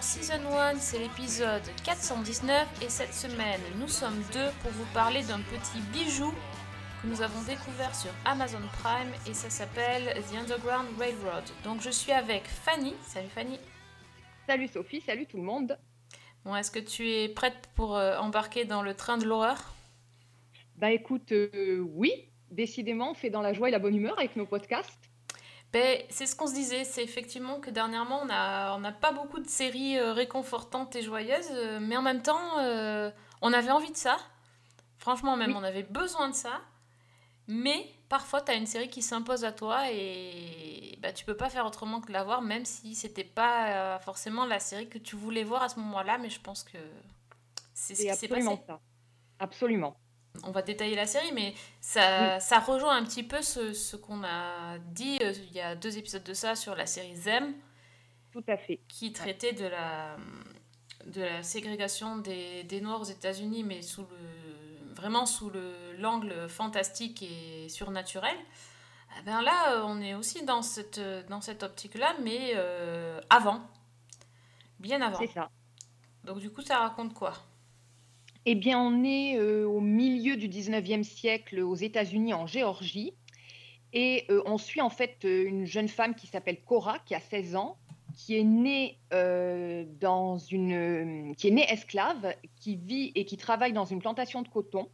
dans Season 1, c'est l'épisode 419 et cette semaine nous sommes deux pour vous parler d'un petit bijou que nous avons découvert sur Amazon Prime et ça s'appelle The Underground Railroad. Donc je suis avec Fanny. Salut Fanny. Salut Sophie, salut tout le monde. Bon, est-ce que tu es prête pour euh, embarquer dans le train de l'horreur? Bah écoute, euh, oui, décidément, on fait dans la joie et la bonne humeur avec nos podcasts. Ben, C'est ce qu'on se disait, c'est effectivement que dernièrement on n'a on a pas beaucoup de séries euh, réconfortantes et joyeuses, euh, mais en même temps euh, on avait envie de ça. Franchement, même Oui. on avait besoin de ça. Mais parfois, tu as une série qui s'impose à toi et bah, tu peux pas faire autrement que de la voir, même si c'était pas forcément la série que tu voulais voir à ce moment-là. Mais je pense que c'est ce qui s'est passé. ça. Absolument. On va détailler la série, mais ça, ça rejoint un petit peu ce, ce qu'on a dit euh, il y a deux épisodes de ça sur la série Zem, Tout à fait. qui traitait de la, de la ségrégation des, des Noirs aux États-Unis, mais sous le, vraiment sous le- l'angle fantastique et surnaturel. Eh ben là, euh, on est aussi dans cette, dans cette optique-là, mais euh, avant. Bien avant. C'est ça. Donc du coup, ça raconte quoi? Eh bien, on est euh, au milieu du 19e siècle aux États-Unis, en Géorgie. Et euh, on suit en fait euh, une jeune femme qui s'appelle Cora, qui a 16 ans, qui est née dans une, qui est née esclave, qui vit et qui travaille dans une plantation de coton.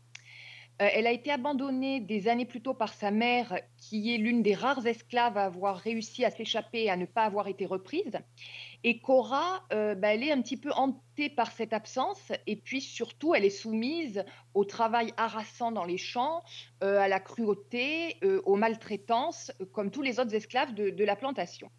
Euh, elle a été abandonnée des années plus tôt par sa mère, qui est l'une des rares esclaves à avoir réussi à s'échapper et à ne pas avoir été reprise. Et Cora, euh, bah, elle est un petit peu hantée par cette absence, et puis surtout, elle est soumise au travail harassant dans les champs, euh, à la cruauté, aux maltraitances, comme tous les autres esclaves de, la plantation.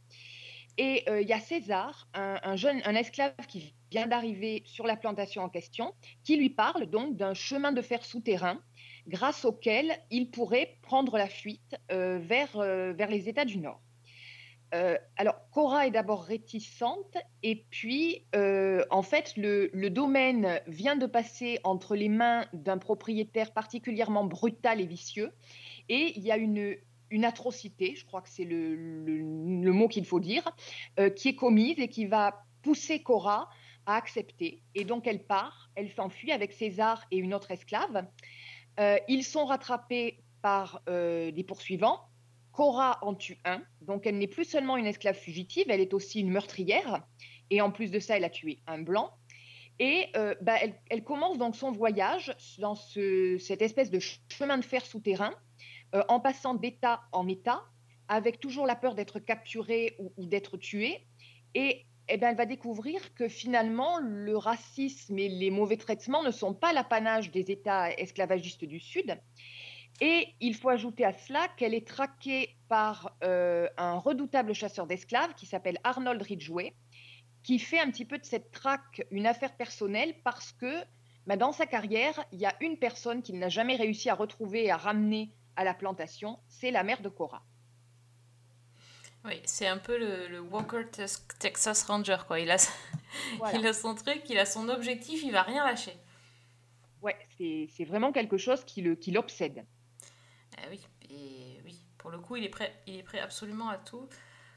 Et il y a César, un, un jeune, un esclave qui vient d'arriver sur la plantation en question, qui lui parle donc d'un chemin de fer souterrain grâce auquel il pourrait prendre la fuite euh, vers, euh, vers les États du Nord. Euh, alors, Cora est d'abord réticente, et puis, en fait, le, le domaine vient de passer entre les mains d'un propriétaire particulièrement brutal et vicieux, et il y a une, une atrocité, je crois que c'est le, le- mot qu'il faut dire, qui est commise et qui va pousser Cora à accepter. Et donc, elle part, elle s'enfuit avec César et une autre esclave. Euh, ils sont rattrapés par euh, des poursuivants. Cora en tue un, donc elle n'est plus seulement une esclave fugitive, elle est aussi une meurtrière. Et en plus de ça, elle a tué un blanc. Et euh, bah, elle, commence donc son voyage dans ce- cette espèce de chemin de fer souterrain, en passant d'état en état, avec toujours la peur d'être capturée ou, ou d'être tuée. Et eh ben, elle va découvrir que finalement, le racisme et les mauvais traitements ne sont pas l'apanage des États esclavagistes du Sud. Et il faut ajouter à cela qu'elle est traquée par euh, un redoutable chasseur d'esclaves qui s'appelle Arnold Ridgway, qui fait un petit peu de cette traque une affaire personnelle parce que bah, dans sa carrière, il y a une personne qu'il n'a jamais réussi à retrouver et à ramener à la plantation, c'est la mère de Cora. Oui, c'est un peu le, le Walker Tex- Texas Ranger, quoi. Il a, Voilà. il a son truc, il a son objectif, il va rien lâcher. Ouais, c'est vraiment quelque chose qui le- qui l'obsède. Ah oui, et oui, pour le coup, il est prêt, il est prêt absolument à tout.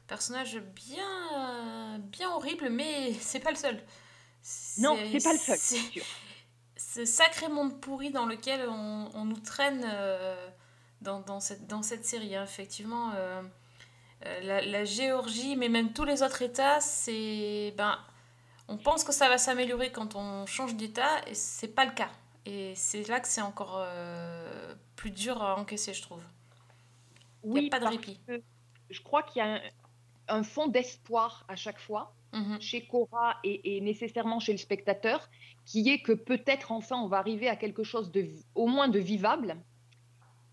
Personnage bien, bien horrible, mais c'est pas le seul. Non, c'est pas le seul, c'est-. Ce sacré monde pourri dans lequel on, on nous traîne euh, dans, dans cette, dans cette série, hein. effectivement. Euh, la, la Géorgie, mais même tous les autres États, c'est. Ben, on pense que ça va s'améliorer quand on change d'État, et c'est pas le cas. Et c'est là que c'est encore euh, plus dur à encaisser, je trouve. Il a pas de répit. je crois qu'il y a un, un fond d'espoir à chaque fois, Mhm. chez Cora et, et nécessairement chez le spectateur, qui est que peut-être enfin on va arriver à quelque chose de au moins de vivable,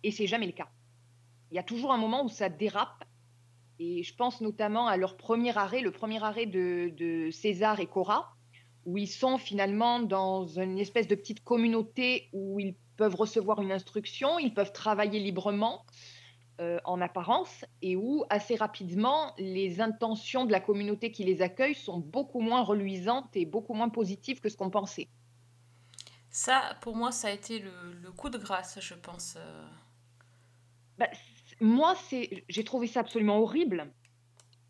et c'est jamais le cas. Il y a toujours un moment où ça dérape, et je pense notamment à leur premier arrêt, le premier arrêt de, de César et Cora, où ils sont finalement dans une espèce de petite communauté où ils peuvent recevoir une instruction, ils peuvent travailler librement euh, en apparence et où assez rapidement les intentions de la communauté qui les accueille sont beaucoup moins reluisantes et beaucoup moins positives que ce qu'on pensait. Ça, pour moi, ça a été le, le coup de grâce, je pense. euh. Bah, moi, c'est, j'ai trouvé ça absolument horrible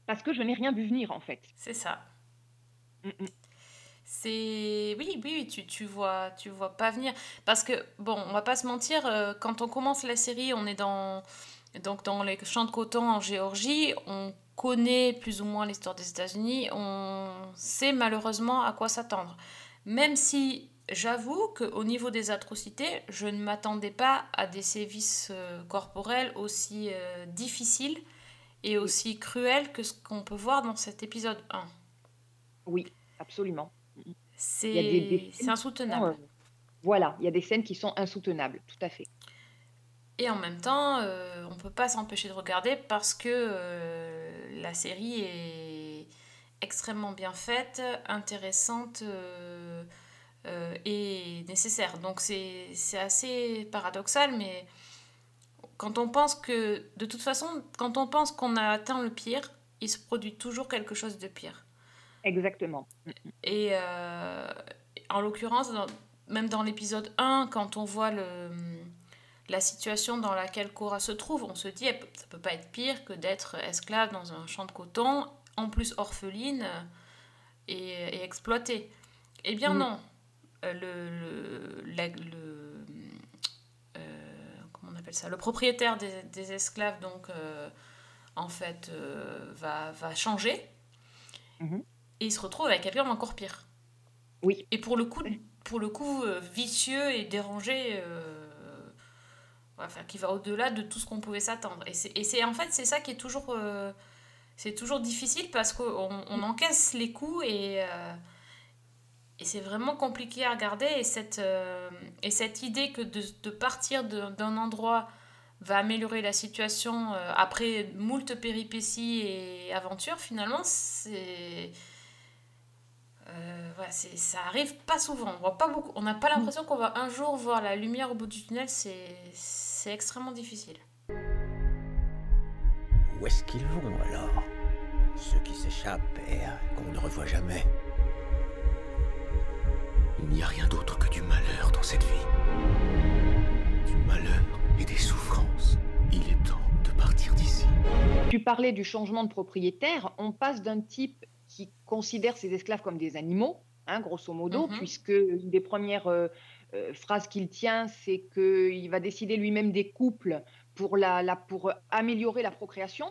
parce que je n'ai rien vu venir en fait. C'est ça. Mm, mm. C'est oui, oui, oui, tu, tu vois, tu vois pas venir. Parce que bon, on va pas se mentir, euh, quand on commence la série, on est dans donc dans les champs de coton en Géorgie, on connaît plus ou moins l'histoire des États-Unis, on sait malheureusement à quoi s'attendre. Même si j'avoue qu'au niveau des atrocités, je ne m'attendais pas à des sévices euh, corporels aussi euh, difficiles et aussi cruels que ce qu'on peut voir dans cet épisode 1. Oui, absolument. C'est insoutenable. Euh, voilà, il y a des scènes qui sont insoutenables, tout à fait. Et en même temps, on peut pas s'empêcher de regarder parce que la série est extrêmement bien faite, intéressante euh, et nécessaire. Donc c'est assez paradoxal, mais quand on pense que, de toute façon, quand on pense qu'on a atteint le pire, il se produit toujours quelque chose de pire. Exactement. Et euh, en l'occurrence, même dans l'épisode 1, quand on voit le, la situation dans laquelle Cora se trouve, on se dit, ça peut pas être pire que d'être esclave dans un champ de coton, en plus orpheline euh, et, et exploitée. Eh bien Mm. non. Euh, Le, le, la- le- euh, comment on appelle ça Le propriétaire des, des esclaves, donc, euh, en fait, va, va changer. Mhm. Et il se retrouve avec quelqu'un d'encore pire. Oui. Et pour le coup, pour le coup vicieux et dérangé, enfin, qui va au-delà de tout ce qu'on pouvait s'attendre. Et c'est, et c'est en fait c'est ça qui est toujours, euh, c'est toujours difficile parce qu'on on encaisse les coups et, euh, et c'est vraiment compliqué à regarder. Et cette, euh, et cette idée que de, de partir d'un endroit va améliorer la situation euh, après moult péripéties et aventures, finalement, c'est euh, c'est- ça arrive pas souvent. On voit pas beaucoup. On n'a pas l'impression qu'on va un jour voir la lumière au bout du tunnel. C'est extrêmement difficile. Où est-ce qu'ils vont alors? Ceux qui s'échappent et qu'on ne revoit jamais. Il n'y a rien d'autre que du malheur dans cette vie. Du malheur et des souffrances. Il est temps de partir d'ici. Tu parlais du changement de propriétaire. On passe d'un type qui considère ses esclaves comme des animaux, hein, grosso modo, Mhm. puisque une des premières euh, euh, phrases qu'il tient, c'est qu'il va décider lui-même des couples pour, la, la- pour améliorer la procréation,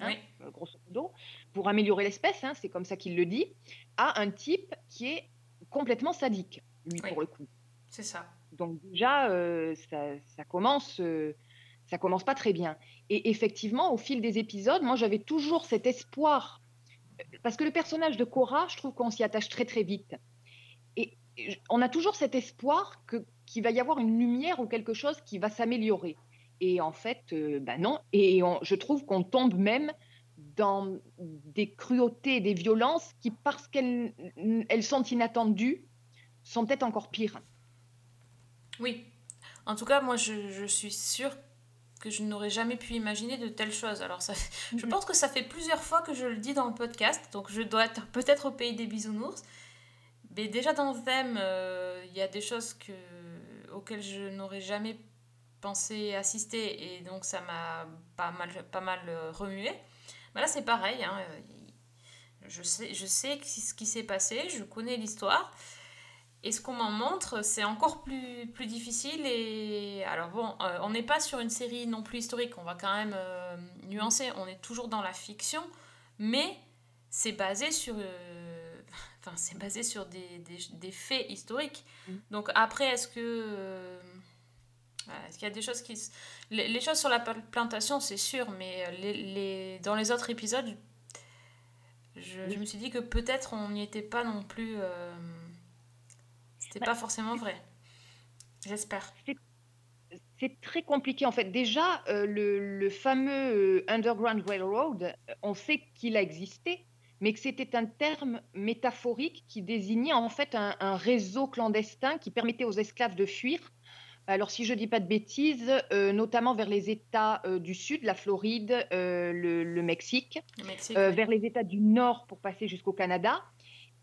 hein, Oui. euh, grosso modo, pour améliorer l'espèce, hein, c'est comme ça qu'il le dit, à un type qui est complètement sadique, lui, Oui. pour le coup. C'est ça. Donc déjà, euh, ça, ça commence, euh, ça commence pas très bien. Et effectivement, au fil des épisodes, moi j'avais toujours cet espoir, parce que le personnage de Cora, je trouve qu'on s'y attache très très vite. Et on a toujours cet espoir que qu'il va y avoir une lumière ou quelque chose qui va s'améliorer. Et en fait, euh, ben non. Et on- je trouve qu'on tombe même dans des cruautés des violences qui, parce qu'elles elles sont inattendues, sont peut-être encore pires. Oui. En tout cas, moi, je, je suis sûre que je n'aurais jamais pu imaginer de telles choses. Alors, ça, je pense que ça fait plusieurs fois que je le dis dans le podcast, donc je dois être peut-être au pays des bisounours. Mais déjà dans thème, euh, il y a des choses que, auxquelles je n'aurais jamais pensé assister, et donc ça m'a pas mal, pas mal euh, remué. Mais là, c'est pareil. hein, euh, Je sais, je sais ce qui s'est passé, je connais l'histoire. Et ce qu'on m'en montre, c'est encore plus, plus difficile. Et alors bon, euh, on n'est pas sur une série non plus historique, on va quand même euh, nuancer. On est toujours dans la fiction, mais c'est basé sur, euh, enfin, c'est basé sur des, des, des faits historiques. Mm. Donc après, est-ce que voilà, est-ce qu'il y a des choses qui... s- Les, les choses sur la pla- plantation, c'est sûr, mais euh, les, les, dans les autres épisodes, je, je me suis dit que peut-être on n'y était pas non plus... euh, C'était Bah, pas forcément vrai. J'espère. C'est très compliqué en fait. Déjà, euh, le, le fameux euh, Underground Railroad, on sait qu'il a existé, mais que c'était un terme métaphorique qui désignait en fait un, un réseau clandestin qui permettait aux esclaves de fuir. Alors, si je dis pas de bêtises, euh, notamment vers les États euh, du Sud, la Floride, euh, le, le Mexique, Le Mexique. oui. vers les États du Nord pour passer jusqu'au Canada.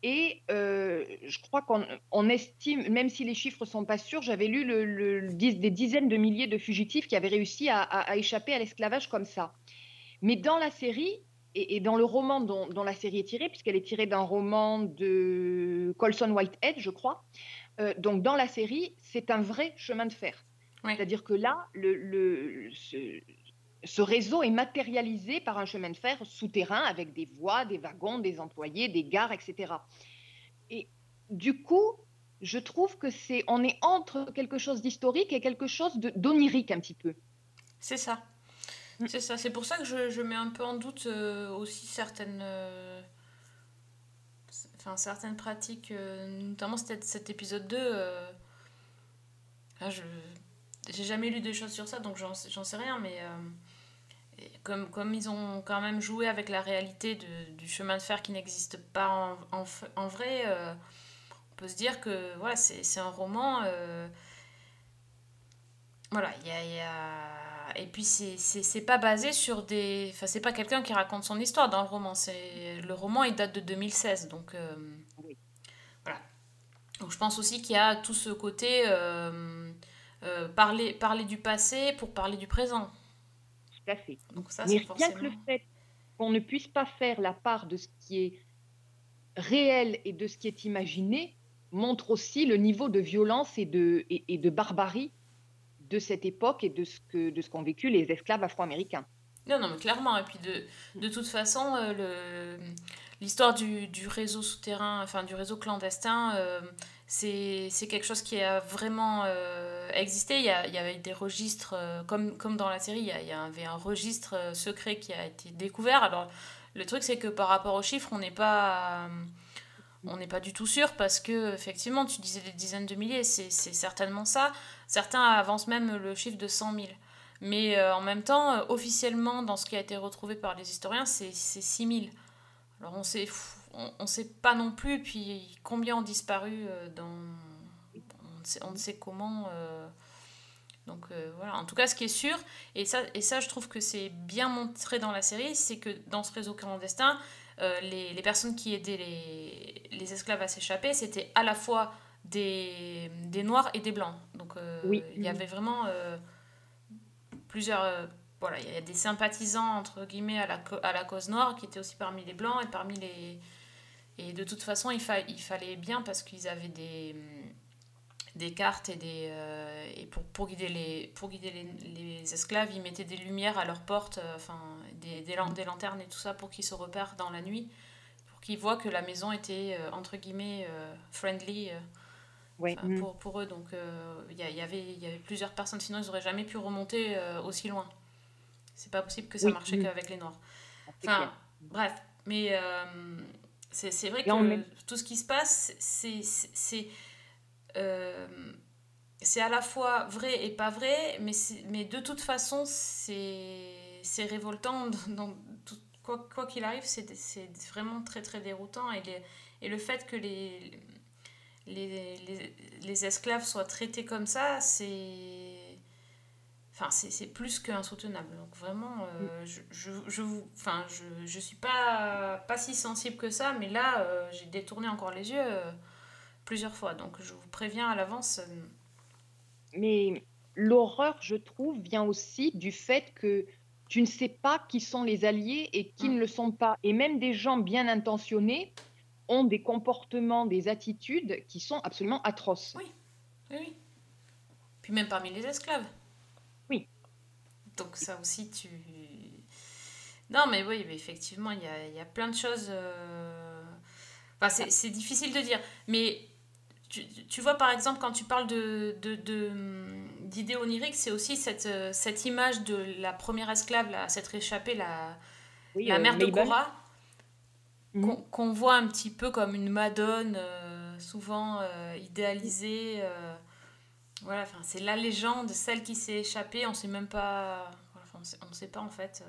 Et je crois qu'on on estime, même si les chiffres sont pas sûrs, j'avais lu le, le- des dizaines de milliers de fugitifs qui avaient réussi à, à- à échapper à l'esclavage comme ça. Mais dans la série, et, et dans le roman dont, dont la série est tirée, puisqu'elle est tirée d'un roman de Colson Whitehead, je crois, euh, donc dans la série, c'est un vrai chemin de fer. C'est-à-dire que là, le, le- ce, ce réseau est matérialisé par un chemin de fer souterrain avec des voies, des wagons, des employés, des gares, etc. Et du coup, je trouve que c'est, on est entre quelque chose d'historique et quelque chose de- d'onirique un petit peu. C'est ça. Mm. C'est ça. C'est pour ça que je, je mets un peu en doute euh, aussi certaines, euh, certaines pratiques, euh, notamment cet, cet épisode 2. euh, là, je j'ai jamais lu des choses sur ça, donc j'en sais- rien, mais euh, comme, comme ils ont quand même joué avec la réalité de- du chemin de fer qui n'existe pas en, en, vrai, on peut se dire que voilà, c'est un roman. voilà, il y y a- Et puis, c'est pas basé sur des... Enfin, c'est pas quelqu'un qui raconte son histoire dans le roman. c'est Le roman, il date de 2016, donc... euh, Oui. Voilà. Donc, je pense aussi qu'il y a tout ce côté... euh, euh, parler, parler du passé pour parler du présent. Tout à fait. Donc ça, Mais c'est rien que le forcément... fait qu'on ne puisse pas faire la part de ce qui est réel et de ce qui est imaginé montre aussi le niveau de violence et de, et, et de barbarie de cette époque et de ce que de ce qu'ont vécu les esclaves afro-américains. Non, non, mais clairement. Et puis, de, de toute façon, euh, le, l'histoire du, du réseau souterrain, enfin, du réseau clandestin, euh, c'est, c'est quelque chose qui a vraiment euh, existé. Il y, a, il y avait des registres, comme, comme dans la série, il y, il y avait un registre secret qui a été découvert. Alors, le truc, c'est que par rapport aux chiffres, on n'est pas... on n'est pas du tout sûr parce que effectivement tu disais des dizaines de milliers c'est, certainement ça certains avancent même le chiffre de 100 000 mais euh, en même temps, euh, officiellement, dans ce qui a été retrouvé par les historiens, c'est c'est 6000. Alors on sait, on, on sait pas non plus, puis combien ont disparu euh, dans. On ne sait, on ne sait comment. donc voilà, en tout cas, ce qui est sûr, et ça, et ça je trouve que c'est bien montré dans la série, c'est que dans ce réseau clandestin, les, les personnes qui aidaient les, les esclaves à s'échapper, c'était à la fois des, des noirs et des blancs. Donc euh, Oui. il y avait vraiment. euh, plusieurs. euh, voilà, il y a des sympathisants, entre guillemets, à la, à la cause noire, qui étaient aussi parmi les blancs et parmi les. Et de toute façon, il, fa- il fallait bien parce qu'ils avaient des, des cartes et des. euh, et pour, pour guider, les, pour guider les, les esclaves, ils mettaient des lumières à leurs portes, euh, enfin, des, des, lan- des lanternes et tout ça pour qu'ils se repèrent dans la nuit, pour qu'ils voient que la maison était, euh, entre guillemets, friendly. Ouais. Enfin, Mm. pour, pour eux. Donc euh, il y, y avait, y avait plusieurs personnes, sinon ils n'auraient jamais pu remonter euh, aussi loin. C'est pas possible que ça Oui, marchait oui. qu'avec les Noirs. C'est Enfin, bref. Mais euh, c'est vrai Et que tout ce qui se passe, c'est c'est euh, c'est à la fois vrai et pas vrai, mais, mais de toute façon, c'est révoltant. Dans, tout- quoi qu'il arrive, c'est vraiment très très déroutant. Et, les- et le fait que les, les, les, les esclaves soient traités comme ça, c'est. Enfin, c'est c'est plus qu'insoutenable. Donc vraiment, euh, je, je, je, vous- enfin, je, je suis pas, pas si sensible que ça, mais là, euh, j'ai détourné encore les yeux euh, plusieurs fois. Donc je vous préviens à l'avance. euh, Mais l'horreur, je trouve, vient aussi du fait que tu ne sais pas qui sont les alliés et qui Mm. ne le sont pas. Et même des gens bien intentionnés ont des comportements, des attitudes qui sont absolument atroces. Oui. Oui, oui. Puis même parmi les esclaves. Oui. Donc ça aussi, tu... Non, mais oui, mais effectivement, il y a, y a plein de choses... euh, Enfin, c'est difficile de dire. Mais tu, tu vois, par exemple, quand tu parles de, de, de, d'idées oniriques, c'est aussi cette, euh, cette image de la première esclave, la, cette réchappée, la, Oui, la euh, mère de. Cora, Mhm. qu'on voit un petit peu comme une madone, euh, souvent euh, idéalisée. voilà, enfin, c'est la légende, celle qui s'est échappée, on sait même pas. enfin, on sait, pas en fait.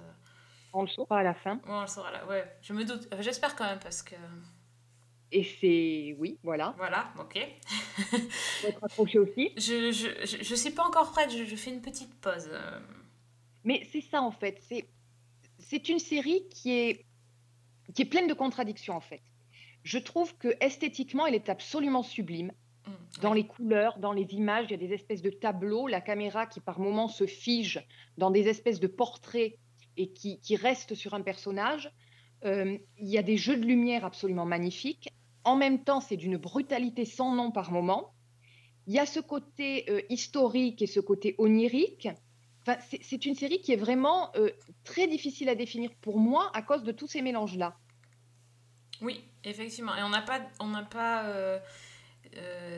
On le saura à la fin. ouais, on le saura là, ouais, je me doute. J'espère quand même parce que. Et c'est... Oui, voilà. Voilà, ok. Être accroché aussi. Je, je, je, je suis pas encore prête, je, je fais une petite pause. euh. Mais c'est ça, en fait. C'est, c'est une série qui est, qui est pleine de contradictions, en fait. Je trouve que esthétiquement, elle est absolument sublime. Mm, Dans ouais. les couleurs, dans les images, il y a des espèces de tableaux, la caméra qui par moments se fige dans des espèces de portraits et qui, qui reste sur un personnage. Euh, il y a des jeux de lumière absolument magnifiques. En même temps, c'est d'une brutalité sans nom par moment. Il y a ce côté euh, historique et ce côté onirique. Enfin, c'est une série qui est vraiment euh, très difficile à définir pour moi à cause de tous ces mélanges-là. Oui, effectivement. Et on n'a pas, on pas euh,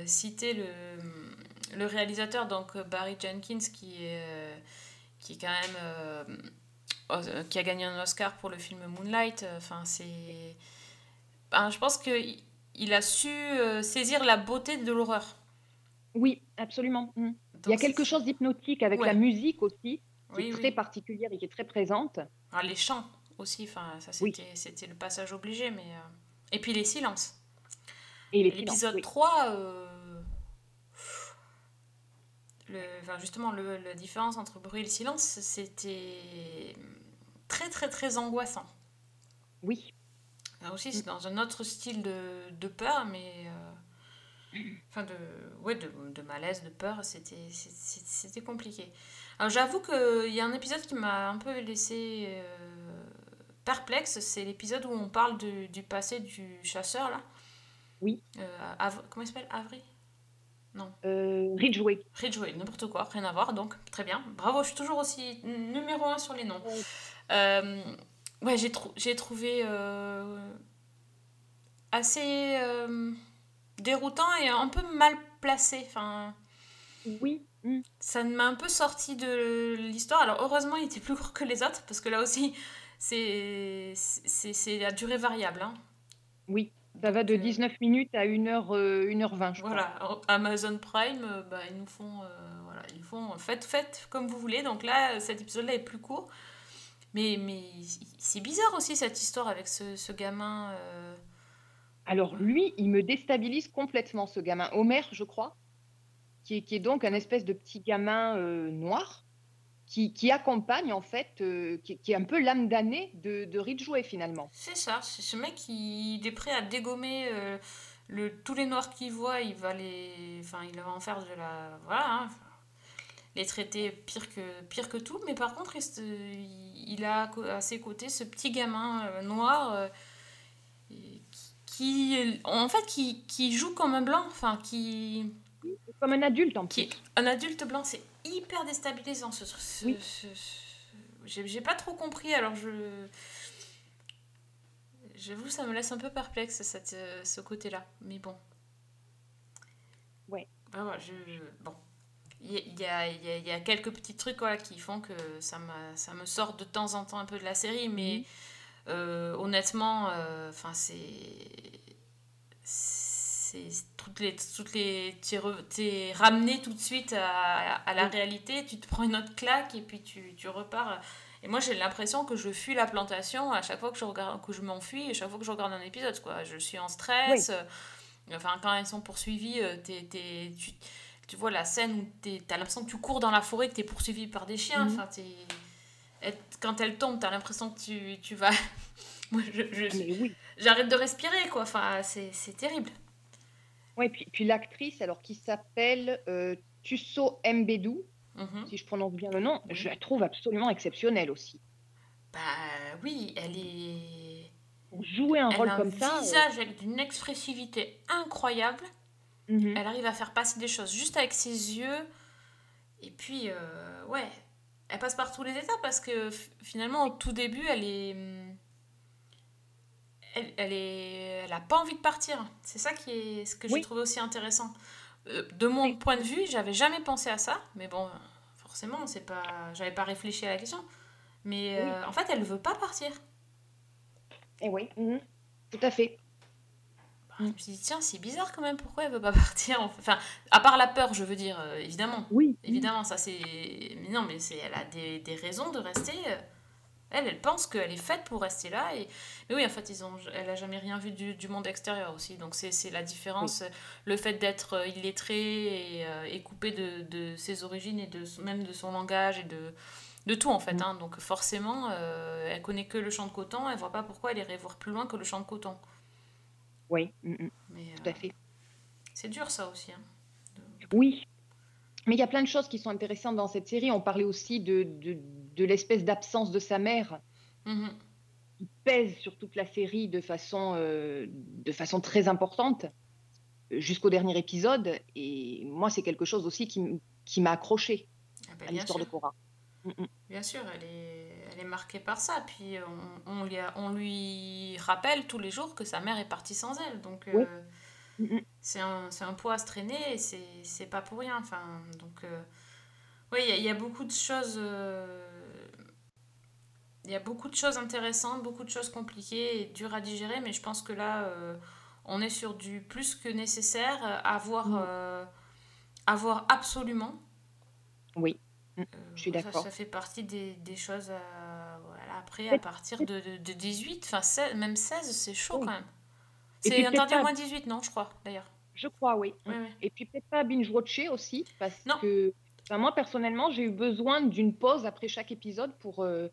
cité le, réalisateur, donc Barry Jenkins, qui est, qui est quand même. qui a gagné un Oscar pour le film Moonlight. Enfin, c'est. Ben, je pense qu'il il a su euh, saisir la beauté de l'horreur. Oui, absolument. Mm. Il y a quelque chose d'hypnotique avec Ouais. la musique aussi, qui Oui, est oui. très particulière et qui est très présente. Ah, les chants aussi, enfin, ça c'était le passage obligé. Mais, euh, Et puis les silences. Et L'épisode oui. 3, euh, le, enfin, justement, le, la différence entre bruit et le silence, c'était très très très angoissant. Oui, Là aussi, c'est dans un autre style de, de peur, mais. euh, Enfin, de, ouais, de, de malaise, de peur, c'était compliqué. Alors, j'avoue qu'il y a un épisode qui m'a un peu laissé euh, perplexe, c'est l'épisode où on parle du passé du chasseur, là. Oui. Euh, Av- comment il s'appelle? Avery euh, Ridgeway. Ridgeway, n'importe quoi, rien à voir, donc très bien. Bravo, je suis toujours aussi numéro un sur les noms. Euh, ouais, j'ai trou- j'ai trouvé euh, assez euh, déroutant et un peu mal placé. Enfin, Oui, mm. ça m'a un peu sorti de l'histoire. Alors heureusement, il était plus court que les autres, parce que là aussi, c'est c'est c'est la durée variable. hein. oui. Ça va de Donc, euh, 19 minutes à 1h, 1h20, je crois. Voilà, Amazon Prime, euh, bah, ils nous font, euh, voilà, ils font, faites, faites comme vous voulez. Donc là, cet épisode-là est plus court. Mais, mais c'est bizarre aussi cette histoire avec ce, ce gamin. euh, Alors lui, il me déstabilise complètement, ce gamin. Homer, je crois, qui est, qui est donc un espèce de petit gamin euh, noir, qui, qui accompagne en fait, euh, qui, qui est un peu l'âme damnée de, de Ridgeway finalement. C'est ça, c'est ce mec qui est prêt à dégommer le, tous les noirs qu'il voit, il va les, enfin, il va en faire de la, voilà, hein, les traiter pire que, pire que tout. Mais par contre, il, a à ses côtés ce petit gamin euh, noir euh, qui, en fait, qui, qui joue comme un blanc, enfin, qui, Comme un adulte en qui plus. un adulte blanc, c'est hyper déstabilisant. Ce, ce- Oui. ce- ce- j'ai pas trop compris, alors je. J'avoue, ça me laisse un peu perplexe cette, euh, ce côté-là. Mais bon. Ouais. Ben je, je- bon. Il y, a- y a, y a- quelques petits trucs voilà, qui font que ça, ça me sort de temps en temps un peu de la série, mais euh, honnêtement, euh, enfin c'est c'est toutes les toutes les t'es ramené tout de suite à, à la réalité tu te prends une autre claque et puis tu, tu repars. Et moi j'ai l'impression que je fuis la plantation à chaque fois que je regarde que je m'enfuis à chaque fois que je regarde un épisode quoi. Je suis en stress euh, enfin quand ils sont poursuivis euh, t'es- t'es- tu, tu vois la scène où t'as l'impression que tu cours dans la forêt que t'es poursuivi par des chiens Mhm. enfin quand elle tombe t'as l'impression que tu, tu vas moi je, je- Mais oui. j'arrête de respirer quoi enfin c'est terrible Ouais, puis, puis l'actrice, alors qui s'appelle euh, Tusso Mbedou, Mhm. si je prononce bien le nom, Oui. je la trouve absolument exceptionnelle aussi. Bah oui, elle est. Jouer un Elle rôle a un comme ça. euh, visage avec d'une expressivité incroyable. Mhm. Elle arrive à faire passer des choses juste avec ses yeux. Et puis, euh, ouais, elle passe par tous les états parce que finalement, au tout début, elle est. hum, Elle, elle est. Elle a pas envie de partir. C'est ça qui est ce que j'ai Oui. trouvé aussi intéressant. Euh, De mon Oui. point de vue, j'avais jamais pensé à ça, mais bon, forcément, c'est pas. J'avais pas réfléchi à la question. Mais Oui. euh, en fait, elle veut pas partir. Eh oui, mhm. tout à fait. Bah, Je me suis dit, tiens, c'est bizarre quand même, pourquoi elle veut pas partir Enfin, à part la peur, je veux dire, euh, évidemment. Oui, Évidemment, ça c'est. Mais non, mais c'est... elle a des, des raisons de rester. euh, Elle, elle pense qu'elle est faite pour rester là. Et... Mais oui, en fait, ils ont... elle a jamais rien vu du, du monde extérieur aussi. Donc c'est, c'est la différence. euh, Le fait d'être illettré et, euh, et coupé de, de ses origines et de, même de son langage et de, de tout en fait. Mm. hein. Donc forcément, euh, elle connaît que le champ de coton. Elle voit pas pourquoi elle irait voir plus loin que le champ de coton. Oui, mm, mm, Mais tout à euh, fait. c'est dur ça aussi. hein. Oui, mais il y a plein de choses qui sont intéressantes dans cette série. On parlait aussi de, de, de l'espèce d'absence de sa mère qui pèse sur toute la série de façon, euh, de façon très importante euh, jusqu'au dernier épisode. Et moi, c'est quelque chose aussi qui, qui m'a accroché Ah bah, à l'histoire de. Cora. Mm, mm. Bien sûr, elle est, elle est marquée par ça. Puis on, on lui a- on lui rappelle tous les jours que sa mère est partie sans elle. Donc Oui. euh, Mm, mm. c'est un, c'est un poids à se traîner et c'est c'est pas pour rien. Enfin, donc, euh, oui, il y, a- il y a beaucoup de choses. euh, Il y a beaucoup de choses intéressantes, beaucoup de choses compliquées et dures à digérer, mais je pense que là, euh, on est sur du plus que nécessaire euh, à voir, euh, à voir absolument. Oui, Euh, je suis ça, d'accord. ça fait partie des, des choses. à- voilà, après, à partir de, de, de 18, enfin 16, même 16, c'est chaud Oui. quand même. C'est interdit à moins 18, non, je crois, d'ailleurs. Je crois, oui. Et puis peut-être pas binge-watcher aussi, parce Non. que moi, personnellement, j'ai eu besoin d'une pause après chaque épisode pour, euh,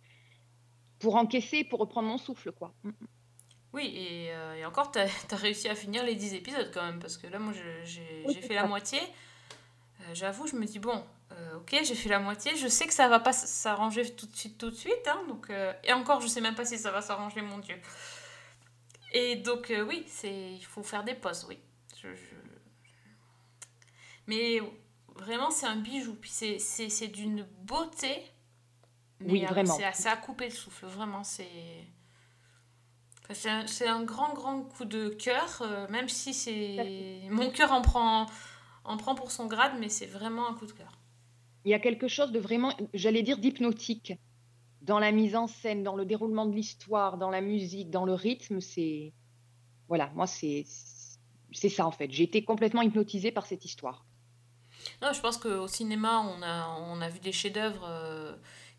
pour encaisser, pour reprendre mon souffle, quoi. Mm, mm. Oui, et, euh, et encore, t'as as réussi à finir les 10 épisodes quand même, parce que là, moi, j'ai fait la moitié. J'avoue, je me dis, bon, euh, ok, j'ai fait la moitié, je sais que ça va pas s'arranger tout de suite, tout de suite, hein, donc, euh, et encore, je sais même pas si ça va s'arranger, mon Dieu. Et donc, euh, oui, c'est il faut faire des pauses, oui. Je- je- Mais vraiment, c'est un bijou, puis c'est- c'est c'est d'une beauté. mais, Oui, vraiment. C'est à, c'est à couper le souffle, vraiment, c'est... C'est un, c'est un grand, grand coup de cœur, même si c'est... Mon cœur en prend, en prend pour son grade, mais c'est vraiment un coup de cœur. Il y a quelque chose de vraiment, j'allais dire, d'hypnotique dans la mise en scène, dans le déroulement de l'histoire, dans la musique, dans le rythme. C'est voilà, moi c'est c'est ça en fait. J'ai été complètement hypnotisée par cette histoire. Non, je pense qu'au cinéma, on a, on a vu des chefs-d'œuvre euh,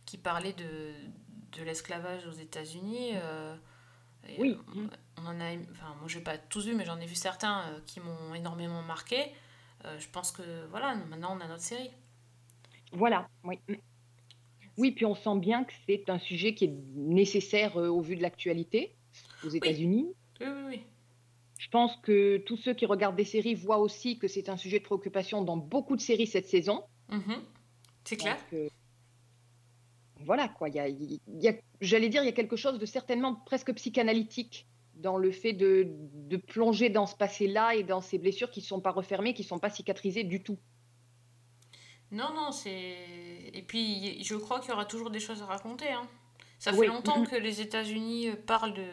qui parlaient de, de l'esclavage aux États-Unis. euh, Oui. on en a, enfin, moi, je n'ai pas tous vu, mais j'en ai vu certains euh, qui m'ont énormément marqué. Je pense que, voilà, maintenant, on a notre série. Voilà, oui. Mm. Oui, puis on sent bien que c'est un sujet qui est nécessaire euh, au vu de l'actualité aux États-Unis. Oui, oui, oui. Je pense que tous ceux qui regardent des séries voient aussi que c'est un sujet de préoccupation dans beaucoup de séries cette saison. Mhm. C'est clair. Donc, euh, voilà quoi, il y a, il y a- j'allais dire, il y a quelque chose de certainement presque psychanalytique dans le fait de, de plonger dans ce passé-là et dans ces blessures qui ne sont pas refermées, qui ne sont pas cicatrisées du tout. Non, non, c'est. Et puis, je crois qu'il y aura toujours des choses à raconter. hein. Ça Oui. fait longtemps que les États-Unis euh, parlent de,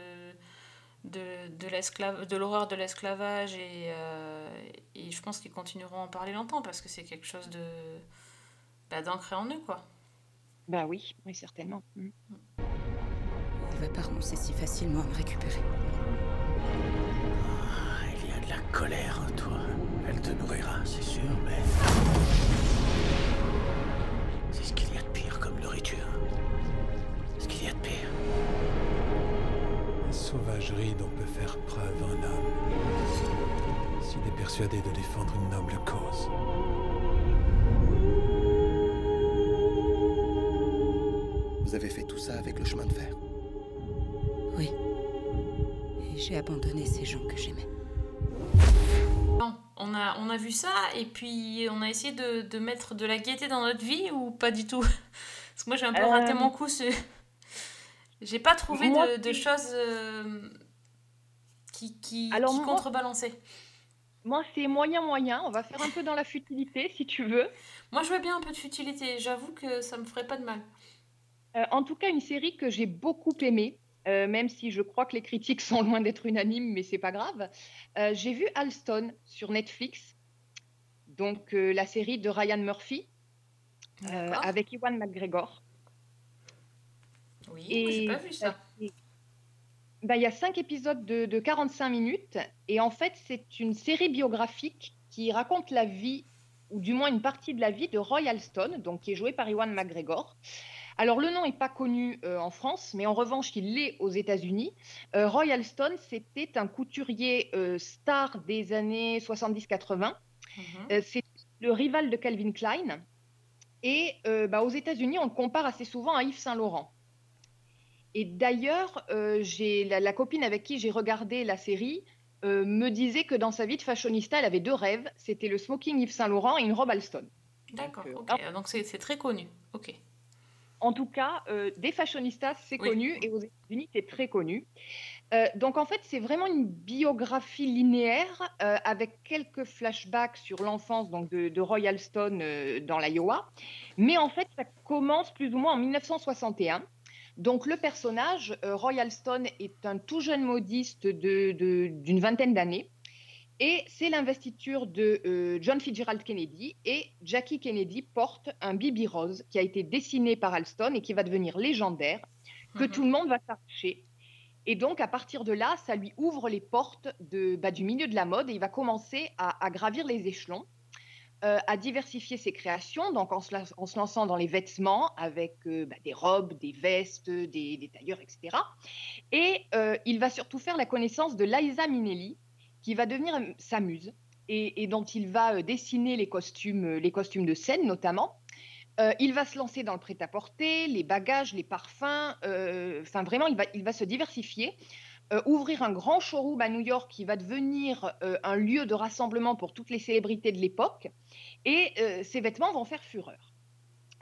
de, de, l'esclave- de l'horreur de l'esclavage et, euh, et je pense qu'ils continueront à en parler longtemps parce que c'est quelque chose de bah, d'ancré en eux, quoi. Bah oui, oui, certainement. Mm. Elle va pas renoncer si facilement à me récupérer. Ah, il y a de la colère en toi. Elle te nourrira, c'est sûr, mais. Sauvagerie dont peut faire preuve un homme s'il est persuadé de défendre une noble cause. Vous avez fait tout ça avec le chemin de fer. Oui. Et j'ai abandonné ces gens que j'aimais. Bon, on a, on a vu ça et puis on a essayé de, de mettre de la gaieté dans notre vie ou pas du tout? Parce que moi j'ai un peu raté Euh, mon coup. c'est- J'ai pas trouvé moi, de, choses euh, qui, qui, Alors, qui contrebalançaient. Moi, c'est moyen-moyen. On va faire un peu dans la futilité, si tu veux. Moi, je veux bien un peu de futilité. J'avoue que ça me ferait pas de mal. Euh, en tout cas, une série que j'ai beaucoup aimée, euh, même si je crois que les critiques sont loin d'être unanimes, mais c'est pas grave. Euh, j'ai vu Alston sur Netflix, donc la série de Ryan Murphy avec Iwan McGregor. Oui, j'ai pas vu ça. Ben, il y a cinq épisodes de, de 45 minutes, et en fait, c'est une série biographique qui raconte la vie, ou du moins une partie de la vie de Roy Alston, donc qui est joué par Iwan McGregor. Alors, le nom n'est pas connu euh, en France, mais en revanche, il l'est aux États-Unis. Euh, Roy Alston, c'était un couturier euh, star des années 70-80. Mhm. C'est le rival de Calvin Klein. Et bah, aux États-Unis, on le compare assez souvent à Yves Saint-Laurent. Et d'ailleurs, euh, la, la copine avec qui j'ai regardé la série euh, me disait que dans sa vie de fashionista, elle avait deux rêves. C'était le smoking Yves Saint Laurent et une robe Alston. D'accord, euh, ok. Donc c'est c'est très connu. Ok. En tout cas, euh, des fashionistas, c'est Oui. connu, et aux États-Unis, c'est très connu. Euh, donc en fait, c'est vraiment une biographie linéaire euh, avec quelques flashbacks sur l'enfance donc de, de Roy Alston euh, dans l'Iowa. Mais en fait, ça commence plus ou moins en 1961. Donc le personnage, euh, Roy Alston, est un tout jeune modiste de- de- d'une vingtaine d'années. Et c'est l'investiture de euh, John Fitzgerald Kennedy. Et Jackie Kennedy porte un bibi rose qui a été dessiné par Alston et qui va devenir légendaire, que Mhm. tout le monde va s'arracher. Et donc, à partir de là, ça lui ouvre les portes de, bah, du milieu de la mode et il va commencer à, à gravir les échelons, euh, à diversifier ses créations, donc en se, lançant dans les vêtements avec euh, bah, des robes, des vestes, des, tailleurs, etc. Et euh, il va surtout faire la connaissance de Liza Minnelli, qui va devenir sa muse et, dont il va dessiner les costumes, les costumes de scène notamment. Il va se lancer dans le prêt-à-porter, les bagages, les parfums. Enfin, vraiment, il va se diversifier. Euh, ouvrir un grand showroom à New York qui va devenir euh, un lieu de rassemblement pour toutes les célébrités de l'époque. Et euh, ces vêtements vont faire fureur.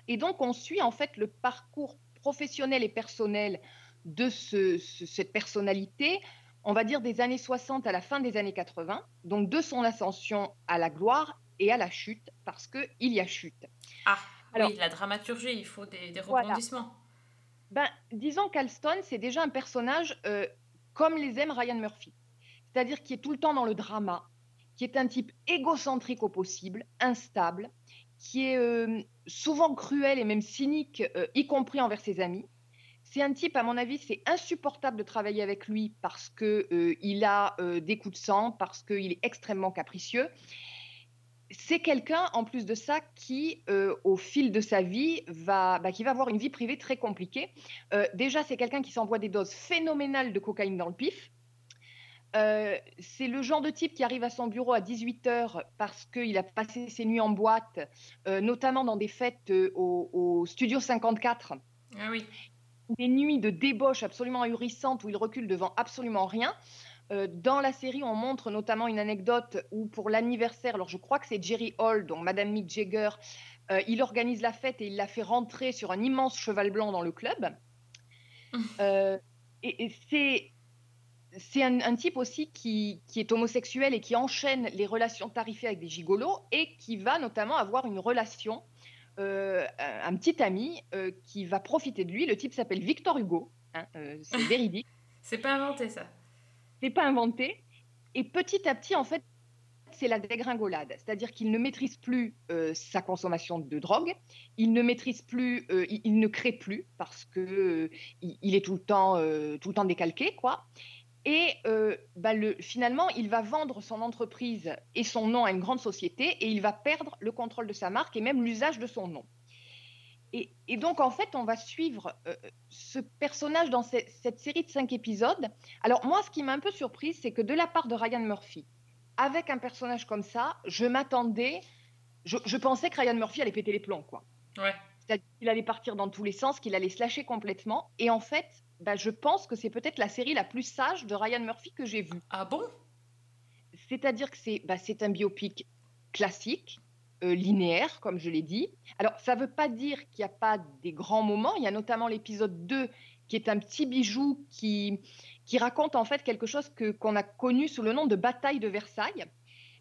Et donc, on suit en fait le parcours professionnel et personnel de ce- ce- cette personnalité, on va dire des années 60 à la fin des années 80, donc de son ascension à la gloire et à la chute, parce qu'il y a chute. Ah, Alors- oui, la dramaturgie, il faut des, des Voilà. rebondissements. Ben, disons qu'Alston, c'est déjà un personnage euh, comme les aime Ryan Murphy. C'est-à-dire qui est tout le temps dans le drama, qui est un type égocentrique au possible, instable, qui est euh, souvent cruel et même cynique, euh, y compris envers ses amis. C'est un type, à mon avis, c'est insupportable de travailler avec lui parce que euh, a des coups de sang, parce qu'il est extrêmement capricieux. C'est quelqu'un, en plus de ça, qui, euh, au fil de sa vie, va, bah, qui va avoir une vie privée très compliquée. Euh, déjà, c'est quelqu'un qui s'envoie des doses phénoménales de cocaïne dans le pif. Euh, c'est le genre de type qui arrive à son bureau à 18h parce qu'il a passé ses nuits en boîte, notamment dans des fêtes au, au Studio 54, Ah oui. des nuits de débauche absolument ahurissantes où il recule devant absolument rien. Euh, dans la série, on montre notamment une anecdote où pour l'anniversaire, alors je crois que c'est Jerry Hall, donc Madame Mick Jagger, euh, il organise la fête et il la fait rentrer sur un immense cheval blanc dans le club. Euh, et et c'est c'est un, un type aussi qui, qui est homosexuel et qui enchaîne les relations tarifées avec des gigolos et qui va notamment avoir une relation, euh, un, un petit ami euh, qui va profiter de lui. Le type s'appelle Victor Hugo, hein, euh, c'est véridique, C'est pas inventé ça. C'est pas inventé. Et petit à petit, en fait, c'est la dégringolade. C'est-à-dire qu'il ne maîtrise plus euh, sa consommation de drogue, il ne maîtrise plus, euh, il, ne crée plus parce que euh, il, est tout le temps, décalqué, quoi. Et bah, le, finalement, il va vendre son entreprise et son nom à une grande société et il va perdre le contrôle de sa marque et même l'usage de son nom. Et, et donc, en fait, on va suivre euh, ce personnage dans ce- cette série de cinq épisodes. Alors, moi, ce qui m'a un peu surprise, c'est que de la part de Ryan Murphy, avec un personnage comme ça, je m'attendais, je, je pensais que Ryan Murphy allait péter les plombs, quoi. Ouais. C'est-à-dire qu'il allait partir dans tous les sens, qu'il allait se lâcher complètement. Et en fait, bah, je pense que c'est peut-être la série la plus sage de Ryan Murphy que j'ai vue. Ah bon? C'est-à-dire que c'est bah, un biopic classique, linéaire, comme je l'ai dit. Alors, ça ne veut pas dire qu'il n'y a pas des grands moments. Il y a notamment l'épisode 2, qui est un petit bijou qui, qui raconte en fait quelque chose que- qu'on a connu sous le nom de bataille de Versailles.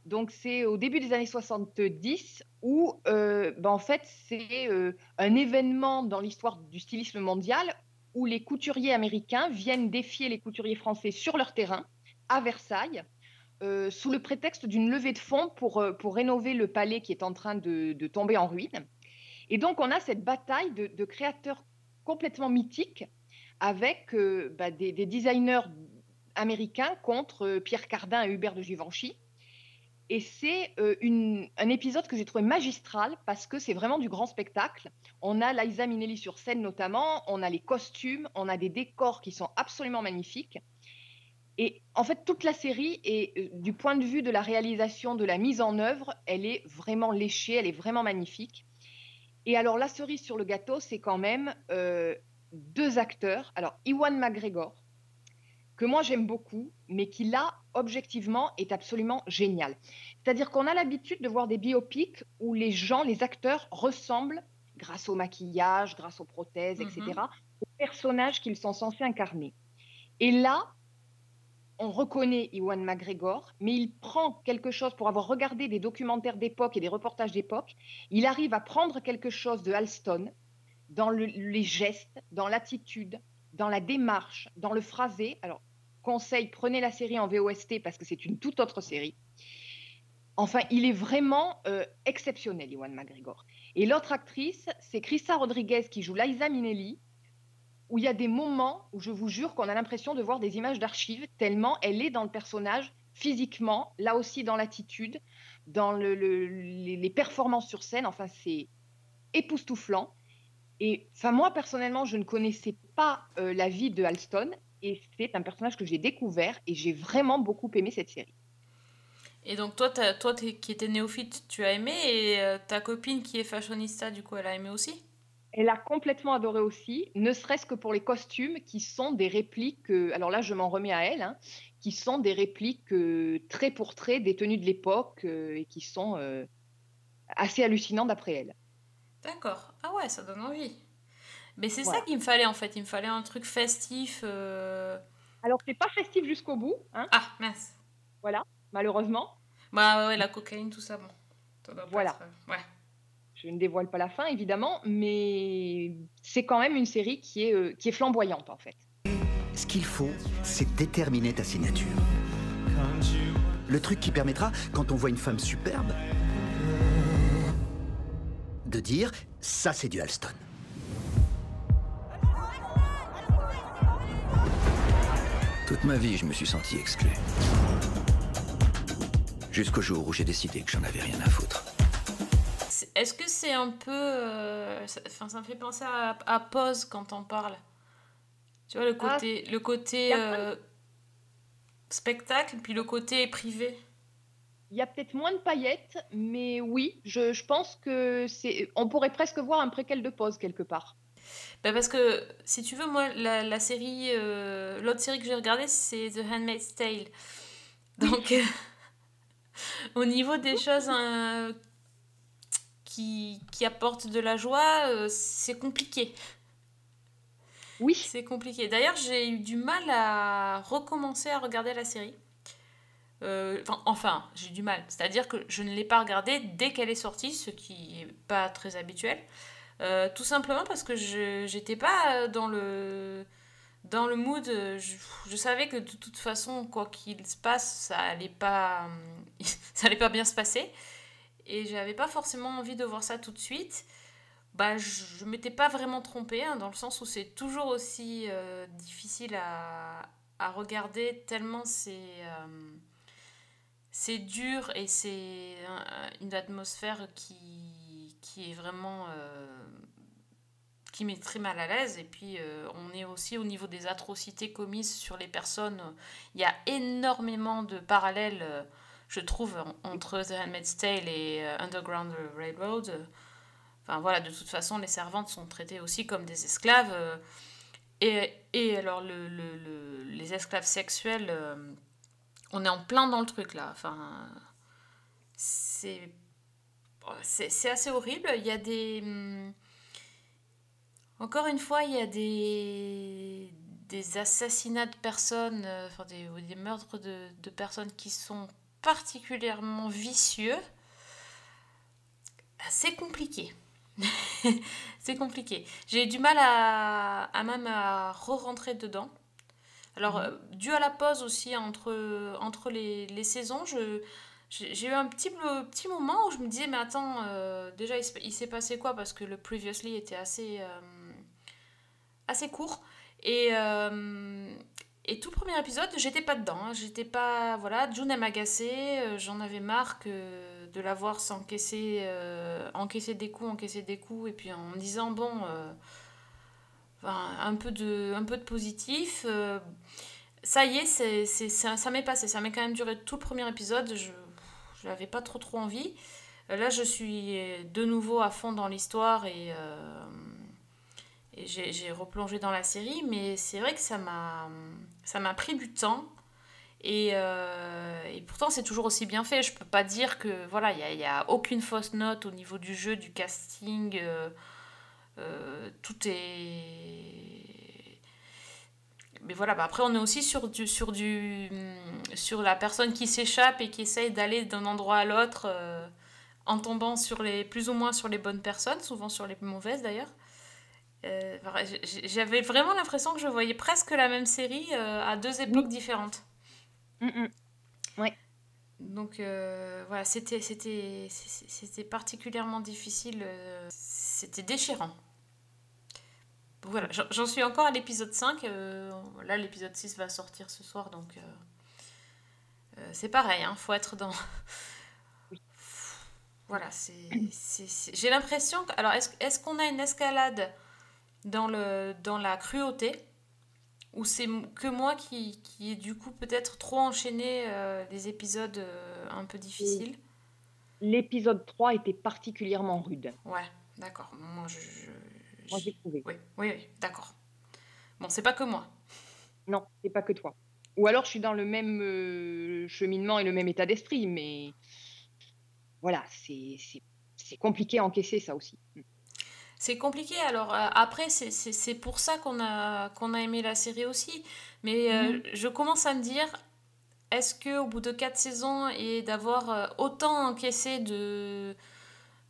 Donc, c'est au début des années 70 où, euh, bah, en fait, c'est euh, un événement dans l'histoire du stylisme mondial où les couturiers américains viennent défier les couturiers français sur leur terrain à Versailles euh, sous le prétexte d'une levée de fonds pour, euh, rénover le palais qui est en train de, tomber en ruine. Et donc, on a cette bataille de, créateurs complètement mythiques avec euh, bah, des, des designers américains contre Pierre Cardin et Hubert de Givenchy. Et c'est un épisode que j'ai trouvé magistral parce que c'est vraiment du grand spectacle. On a Liza Minnelli sur scène notamment, on a les costumes, on a des décors qui sont absolument magnifiques. Et en fait, toute la série, est, euh, du point de vue de la réalisation, de la mise en œuvre, elle est vraiment léchée, elle est vraiment magnifique. Et alors, la cerise sur le gâteau, c'est quand même euh, deux acteurs. Alors, Iwan McGregor, que moi j'aime beaucoup, mais qui là, objectivement, est absolument génial. C'est-à-dire qu'on a l'habitude de voir des biopics où les gens, les acteurs ressemblent, grâce au maquillage, grâce aux prothèses, etc., Mhm. aux personnages qu'ils sont censés incarner. Et là, on reconnaît Iwan McGregor, mais il prend quelque chose pour avoir regardé des documentaires d'époque et des reportages d'époque. Il arrive à prendre quelque chose de Alston dans le- les gestes, dans l'attitude, dans la démarche, dans le phrasé. Alors, conseil, prenez la série en VOST parce que c'est une toute autre série. Enfin, il est vraiment euh, exceptionnel, Iwan McGregor. Et l'autre actrice, c'est Krista Rodriguez qui joue Liza Minnelli, où il y a des moments où je vous jure qu'on a l'impression de voir des images d'archives, tellement elle est dans le personnage physiquement, là aussi dans l'attitude, dans le- le- les, performances sur scène. Enfin, c'est époustouflant. Et enfin, moi, personnellement, je ne connaissais pas euh, la vie de Alston. Et c'est un personnage que j'ai découvert et j'ai vraiment beaucoup aimé cette série. Et donc toi, toi qui étais néophyte, tu as aimé et euh, ta copine qui est fashionista, du coup, elle a aimé aussi? Elle a complètement adoré aussi, ne serait-ce que pour les costumes qui sont des répliques, euh, alors là je m'en remets à elle, hein, qui sont des répliques euh, trait pour trait des tenues de l'époque euh, et qui sont euh, assez hallucinants d'après elle. D'accord. Ah ouais, ça donne envie. Mais c'est Voilà. ça qu'il me fallait en fait. Il me fallait un truc festif. euh, Alors c'est pas festif jusqu'au bout, hein, Ah, mince. malheureusement. Bah ouais, la cocaïne, tout ça, bon. Ça doit pas Voilà. être, Ouais. Je ne dévoile pas la fin évidemment, mais c'est quand même une série qui est, euh, qui est flamboyante en fait. Ce qu'il faut, c'est déterminer ta signature. Le truc qui permettra, quand on voit une femme superbe, de dire ça c'est du Alston. Toute ma vie, je me suis senti exclu. Jusqu'au jour où j'ai décidé que j'en avais rien à foutre. C'est- un peu. euh, ça, me fait penser à, à Pause quand on parle. Tu vois, le Ah, côté, le côté euh, spectacle, puis le côté privé. Il y a peut-être moins de paillettes, mais oui, je, je pense que c'est. On pourrait presque voir un préquel de pause quelque part. Bah parce que, si tu veux, moi, la, la série, euh, l'autre série que j'ai regardée, c'est The Handmaid's Tale. Donc, euh, au niveau des choses euh, qui, qui apportent de la joie, euh, c'est compliqué. Oui, C'est compliqué. D'ailleurs, j'ai eu du mal à recommencer à regarder la série. Euh, enfin, enfin, j'ai du mal. C'est-à-dire que je ne l'ai pas regardée dès qu'elle est sortie, ce qui n'est pas très habituel. Euh, tout simplement parce que je j'étais pas dans le dans le mood. Je, je savais que de toute façon, quoi qu'il se passe, ça allait pas ça allait pas bien se passer. Et j'avais pas forcément envie de voir ça tout de suite. Bah, je, je m'étais pas vraiment trompée, hein, dans le sens où c'est toujours aussi euh, difficile à, à regarder, tellement c'est euh, dur et c'est un- une atmosphère qui, qui est vraiment. euh, qui met très mal à l'aise. Et puis, on est aussi au niveau des atrocités commises sur les personnes. Il y a énormément de parallèles, je trouve, en- entre The Handmaid's Tale et euh, Underground Railroad. Enfin voilà, de toute façon, les servantes sont traitées aussi comme des esclaves. euh, et, et alors, le, le- le- les esclaves sexuels, euh, on est en plein dans le truc là. Enfin, c'est c'est c'est assez horrible. Il y a des. hum, Encore une fois, il y a des, des assassinats de personnes, euh, enfin des, des meurtres de, de personnes qui sont particulièrement vicieux. C'est compliqué. c'est compliqué. J'ai du mal à, à même à re-rentrer dedans. Alors, euh, dû à la pause aussi entre, entre les, les saisons, je, j'ai eu un petit, petit moment où je me disais, mais attends, euh, déjà, il, se- il s'est passé quoi? Parce que le Previously était assez, euh, assez court. Et, euh, et tout premier épisode, j'étais pas dedans. hein. J'étais pas. Voilà, June, elle m'agaçait. euh, J'en avais marre que de la voir s'encaisser euh, encaisser des coups, encaisser des coups. Et puis en me disant, bon. euh, un peu de, un peu de positif. ça y est, ça, m'est passé. Ça m'est quand même duré tout le premier épisode. Je n'avais pas trop trop envie. Là, je suis de nouveau à fond dans l'histoire et j'ai replongé dans la série, mais c'est vrai que ça m'a pris du temps. Et, euh, et pourtant, c'est toujours aussi bien fait. Je peux pas dire que voilà, il n'y a, a, aucune fausse note au niveau du jeu, du casting. Euh, euh, tout est. Mais voilà, bah après, on est aussi sur, du, sur, du, sur la personne qui s'échappe et qui essaye d'aller d'un endroit à l'autre en tombant sur les, plus ou moins sur les bonnes personnes, souvent sur les mauvaises d'ailleurs. J'avais vraiment l'impression que je voyais presque la même série à deux époques différentes. Mm, mm. Donc euh, voilà, c'était c'était c'était particulièrement difficile, euh, c'était déchirant. Voilà, j'en suis encore à l'épisode 5. Euh, là, l'épisode 6 va sortir ce soir, donc c'est pareil, il hein, faut être dans. Voilà, c'est j'ai l'impression. Alors, est-ce est qu'on a une escalade dans, le, dans la cruauté ou c'est que moi qui, qui ai du coup peut-être trop enchaîné euh, des épisodes euh, un peu difficiles L'épisode 3 était particulièrement rude. Ouais, d'accord. Moi, je, moi, j'ai trouvé. Oui, oui, oui d'accord. Bon, c'est pas que moi. Non, c'est pas que toi. Ou alors je suis dans le même euh, cheminement et le même état d'esprit, mais voilà, c'est compliqué à encaisser ça aussi. C'est compliqué. Alors euh, après, c'est pour ça qu'on a, qu'on a aimé la série aussi. Mais euh, mhm. je commence à me dire, est-ce que au bout de quatre saisons et d'avoir euh, autant encaissé de,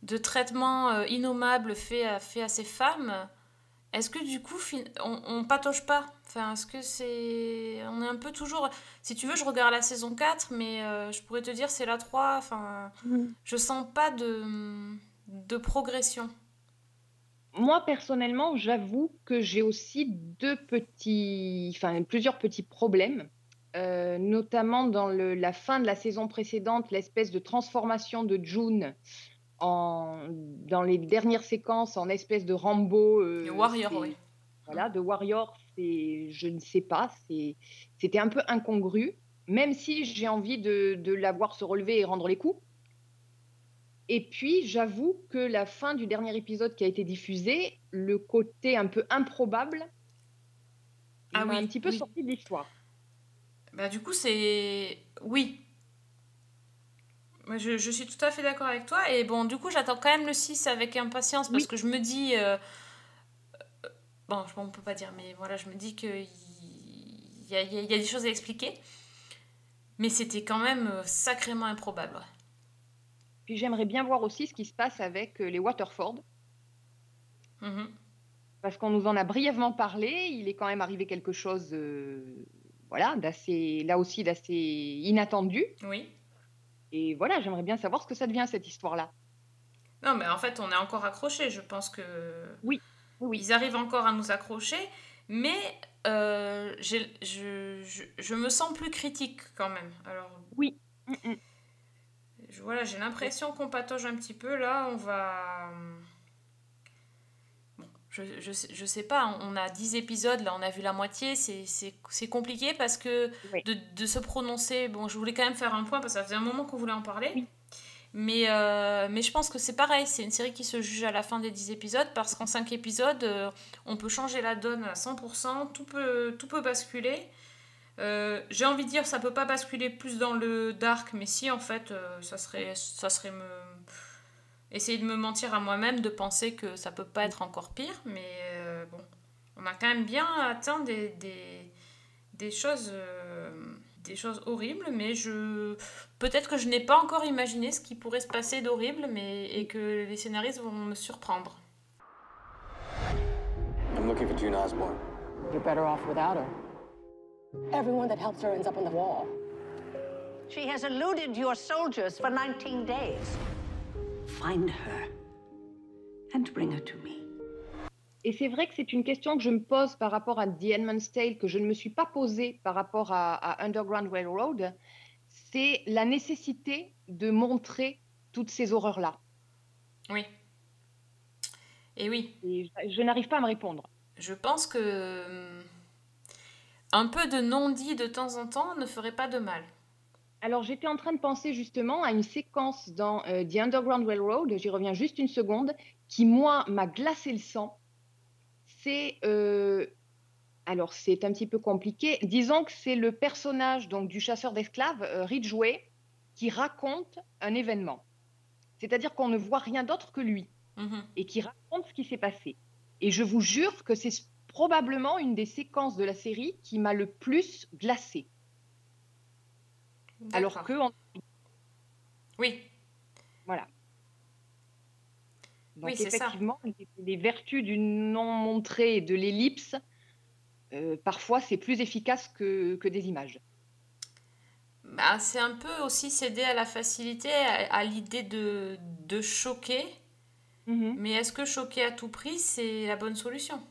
de traitements innommables faits à, fait à ces femmes, est-ce que du coup, on, on patauge pas? Enfin, est-ce que c'est... On est un peu toujours... Si tu veux, je regarde la saison 4, mais je pourrais te dire c'est la 3. Enfin, mhm. je sens pas de, de progression moi, personnellement, j'avoue que j'ai aussi deux petits, enfin, plusieurs petits problèmes, euh, notamment dans le, la fin de la saison précédente, l'espèce de transformation de June en, dans les dernières séquences en espèce de Rambo. Euh, warrior, oui. Voilà, de Warrior, c'est, je ne sais pas, c'était un peu incongru, même si j'ai envie de, de la voir se relever et rendre les coups. Et puis, j'avoue que la fin du dernier épisode qui a été diffusé, le côté un peu improbable, ah un petit peu sorti de l'histoire. Bah, du coup, c'est. Oui. Je, je, suis tout à fait d'accord avec toi. Et bon, du coup, j'attends quand même le 6 avec impatience parce que je me dis. Euh, euh, bon, on peut pas dire, mais voilà, je me dis qu'il y, y, a, y a des choses à expliquer. Mais c'était quand même euh, sacrément improbable. Puis j'aimerais bien voir aussi ce qui se passe avec euh, les Waterford. Mm-hmm. Parce qu'on nous en a brièvement parlé, il est quand même arrivé quelque chose, euh, voilà, d'assez, là aussi d'assez inattendu. Oui. Et voilà, j'aimerais bien savoir ce que ça devient cette histoire-là. Non, mais en fait, on est encore accroché. Je pense que. Oui. oui, Ils arrivent encore à nous accrocher, mais euh, je, je, je, me sens plus critique quand même. Alors. Oui. Mm, mm voilà, j'ai l'impression qu'on patauge un petit peu. Là, on va. Bon, je, je, je, sais pas, on a 10 épisodes, là, on a vu la moitié. C'est compliqué parce que de, de, se prononcer. Bon, je voulais quand même faire un point parce que ça faisait un moment qu'on voulait en parler. Mais, euh, mais je pense que c'est pareil, c'est une série qui se juge à la fin des 10 épisodes parce qu'en 5 épisodes, euh, on peut changer la donne à 100%, tout peut, tout peut basculer. Euh, j'ai envie de dire ça peut pas basculer plus dans le dark, mais si en fait euh, ça serait ça serait me essayer de me mentir à moi-même de penser que ça peut pas être encore pire, mais euh, bon, on a quand même bien atteint des, des, des choses des choses horribles, mais je peut-être que je n'ai pas encore imaginé ce qui pourrait se passer d'horrible, mais et que les scénaristes vont me surprendre. I'm looking for June Osborne. You're better off without her. Everyone that helps her ends up on the wall. She has eluded your soldiers for 19 days. Find her and bring her to me. Et c'est vrai que c'est une question que je me pose par rapport à The Handmaid's Tale que je ne me suis pas posée par rapport à, à Underground Railroad. C'est la nécessité de montrer toutes ces horreurs-là. Oui. Et oui. Et je, je n'arrive pas à me répondre. Je pense que un peu de non-dit de temps en temps ne ferait pas de mal. Alors j'étais en train de penser justement à une séquence dans euh, The Underground Railroad, j'y reviens juste une seconde, qui moi m'a glacé le sang. c'est euh, alors c'est un petit peu compliqué. Disons que c'est le personnage donc du chasseur d'esclaves euh, Ridgway qui raconte un événement. C'est-à-dire qu'on ne voit rien d'autre que lui Mhm. et qui raconte ce qui s'est passé. Et je vous jure que c'est probablement une des séquences de la série qui m'a le plus glacée. Alors que Oui, voilà. Donc Oui, ça. effectivement, les, les vertus du non montré et de l'ellipse, euh, parfois c'est plus efficace que, que des images. Bah, c'est un peu aussi céder à la facilité, à, à l'idée de, de choquer. Mhm. Mais est-ce que choquer à tout prix, c'est la bonne solution?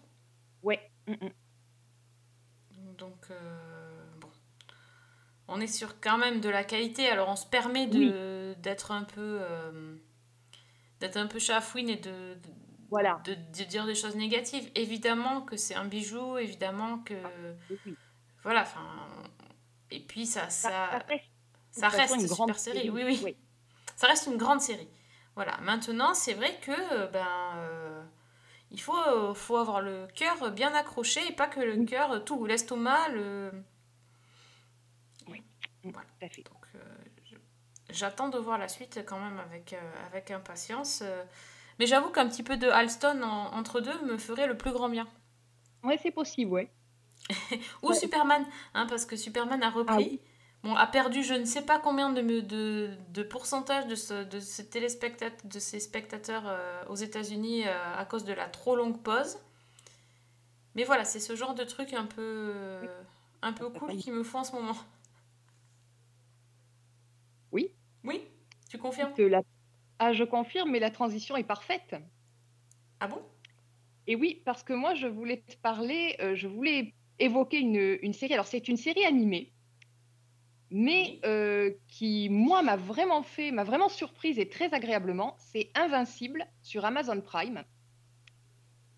Ouais. mhm. Donc, euh, bon. On est sur quand même de la qualité, alors on se permet de, d'être un peu... euh, d'être un peu chafouine et de, de, Voilà. de- de dire des choses négatives. Évidemment que c'est un bijou, évidemment que... Oui. Voilà, enfin... Et puis ça... Ça, ça, reste, ça une super grande série, oui, oui. Ça reste une grande série. Voilà. Maintenant, c'est vrai que euh, ben euh, il faut, euh, faut avoir le cœur bien accroché et pas que le Oui. cœur, euh, tout, l'estomac, le. Mm, Voilà. tout à fait. Donc, euh, j'attends de voir la suite quand même avec, euh, avec impatience. Mais j'avoue qu'un petit peu de Alston en- entre deux me ferait le plus grand bien. Ouais, c'est possible, ouais. Ou Ouais. Superman, hein, parce que Superman a repris. Ah oui. Bon, a perdu je ne sais pas combien de, de, de pourcentage de, ce, de, ces téléspectateurs, de ses spectateurs euh, aux États-Unis euh, à cause de la trop longue pause. Mais voilà, c'est ce genre de truc un peu, euh, un peu cool qui me font en ce moment. Oui. Oui Tu confirmes? Que la- Ah, je confirme, mais la transition est parfaite. Ah bon? Et oui, parce que moi, je voulais te parler, je voulais évoquer une, une série. Alors, c'est une série animée, mais euh, qui, moi, m'a vraiment fait, m'a vraiment surprise et très agréablement. C'est Invincible sur Amazon Prime.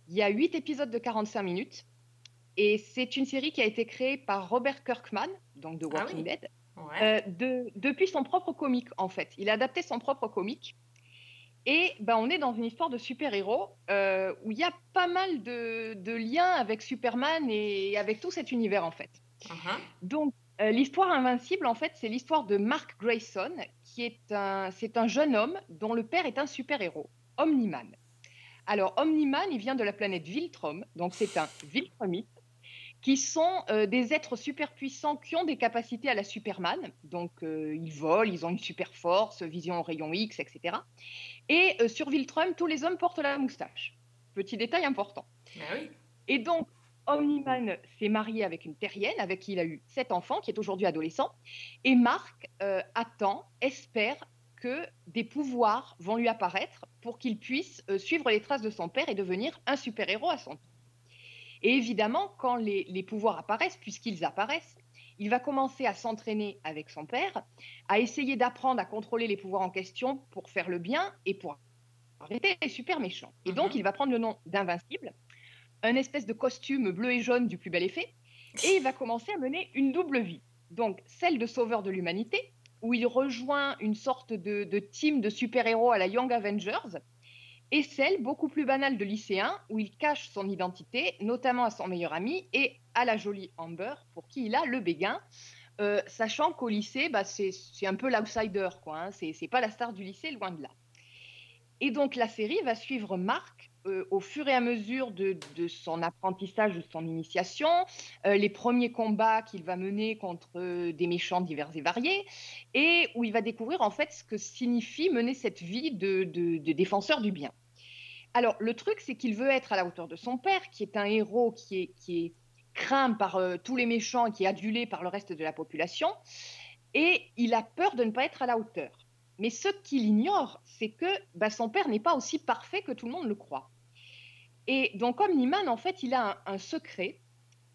Il y a huit épisodes de 45 minutes. Et c'est une série qui a été créée par Robert Kirkman, donc de Ah Walking oui. Dead, Ouais. euh, de- depuis son propre comique, en fait. Il a adapté son propre comique. Et ben, on est dans une histoire de super-héros euh, où il y a pas mal de, de liens avec Superman et avec tout cet univers, en fait. Mhm. Donc, euh, l'histoire invincible, en fait, c'est l'histoire de Mark Grayson, qui est un, c'est un jeune homme dont le père est un super-héros, Omniman. Alors, Omniman, il vient de la planète Viltrum, donc c'est un Viltrumite, qui sont euh, des êtres super puissants qui ont des capacités à la Superman. Donc, euh, ils volent, ils ont une super force, vision au rayon X, etc. Et sur Viltrum, tous les hommes portent la moustache. Petit détail important. Oui. Et donc, Omniman s'est marié avec une terrienne avec qui il a eu sept enfants, qui est aujourd'hui adolescent. Et Marc euh, attend, espère que des pouvoirs vont lui apparaître pour qu'il puisse euh, suivre les traces de son père et devenir un super-héros à son tour. Et évidemment, quand les, les pouvoirs apparaissent, puisqu'ils apparaissent, il va commencer à s'entraîner avec son père, à essayer d'apprendre à contrôler les pouvoirs en question pour faire le bien et pour arrêter les super méchants. Et donc, Mhm. il va prendre le nom d'Invincible, un espèce de costume bleu et jaune du plus bel effet, et il va commencer à mener une double vie. Donc, celle de sauveur de l'humanité, où il rejoint une sorte de, team de super-héros à la Young Avengers, et celle beaucoup plus banale de lycéen, où il cache son identité, notamment à son meilleur ami et à la jolie Amber, pour qui il a le béguin, euh, sachant qu'au lycée, bah, c'est un peu l'outsider, quoi. Hein, c'est pas la star du lycée, loin de là. Et donc la série va suivre Marc euh, au fur et à mesure de, son apprentissage, de son initiation, euh, les premiers combats qu'il va mener contre euh, des méchants divers et variés, et où il va découvrir en fait ce que signifie mener cette vie de, défenseur du bien. Alors le truc, c'est qu'il veut être à la hauteur de son père, qui est un héros qui est, craint par tous les méchants qui est adulé par le reste de la population, et il a peur de ne pas être à la hauteur. Mais ce qu'il ignore, c'est que bah, son père n'est pas aussi parfait que tout le monde le croit. Et donc, Omniman, en fait, il a un, un secret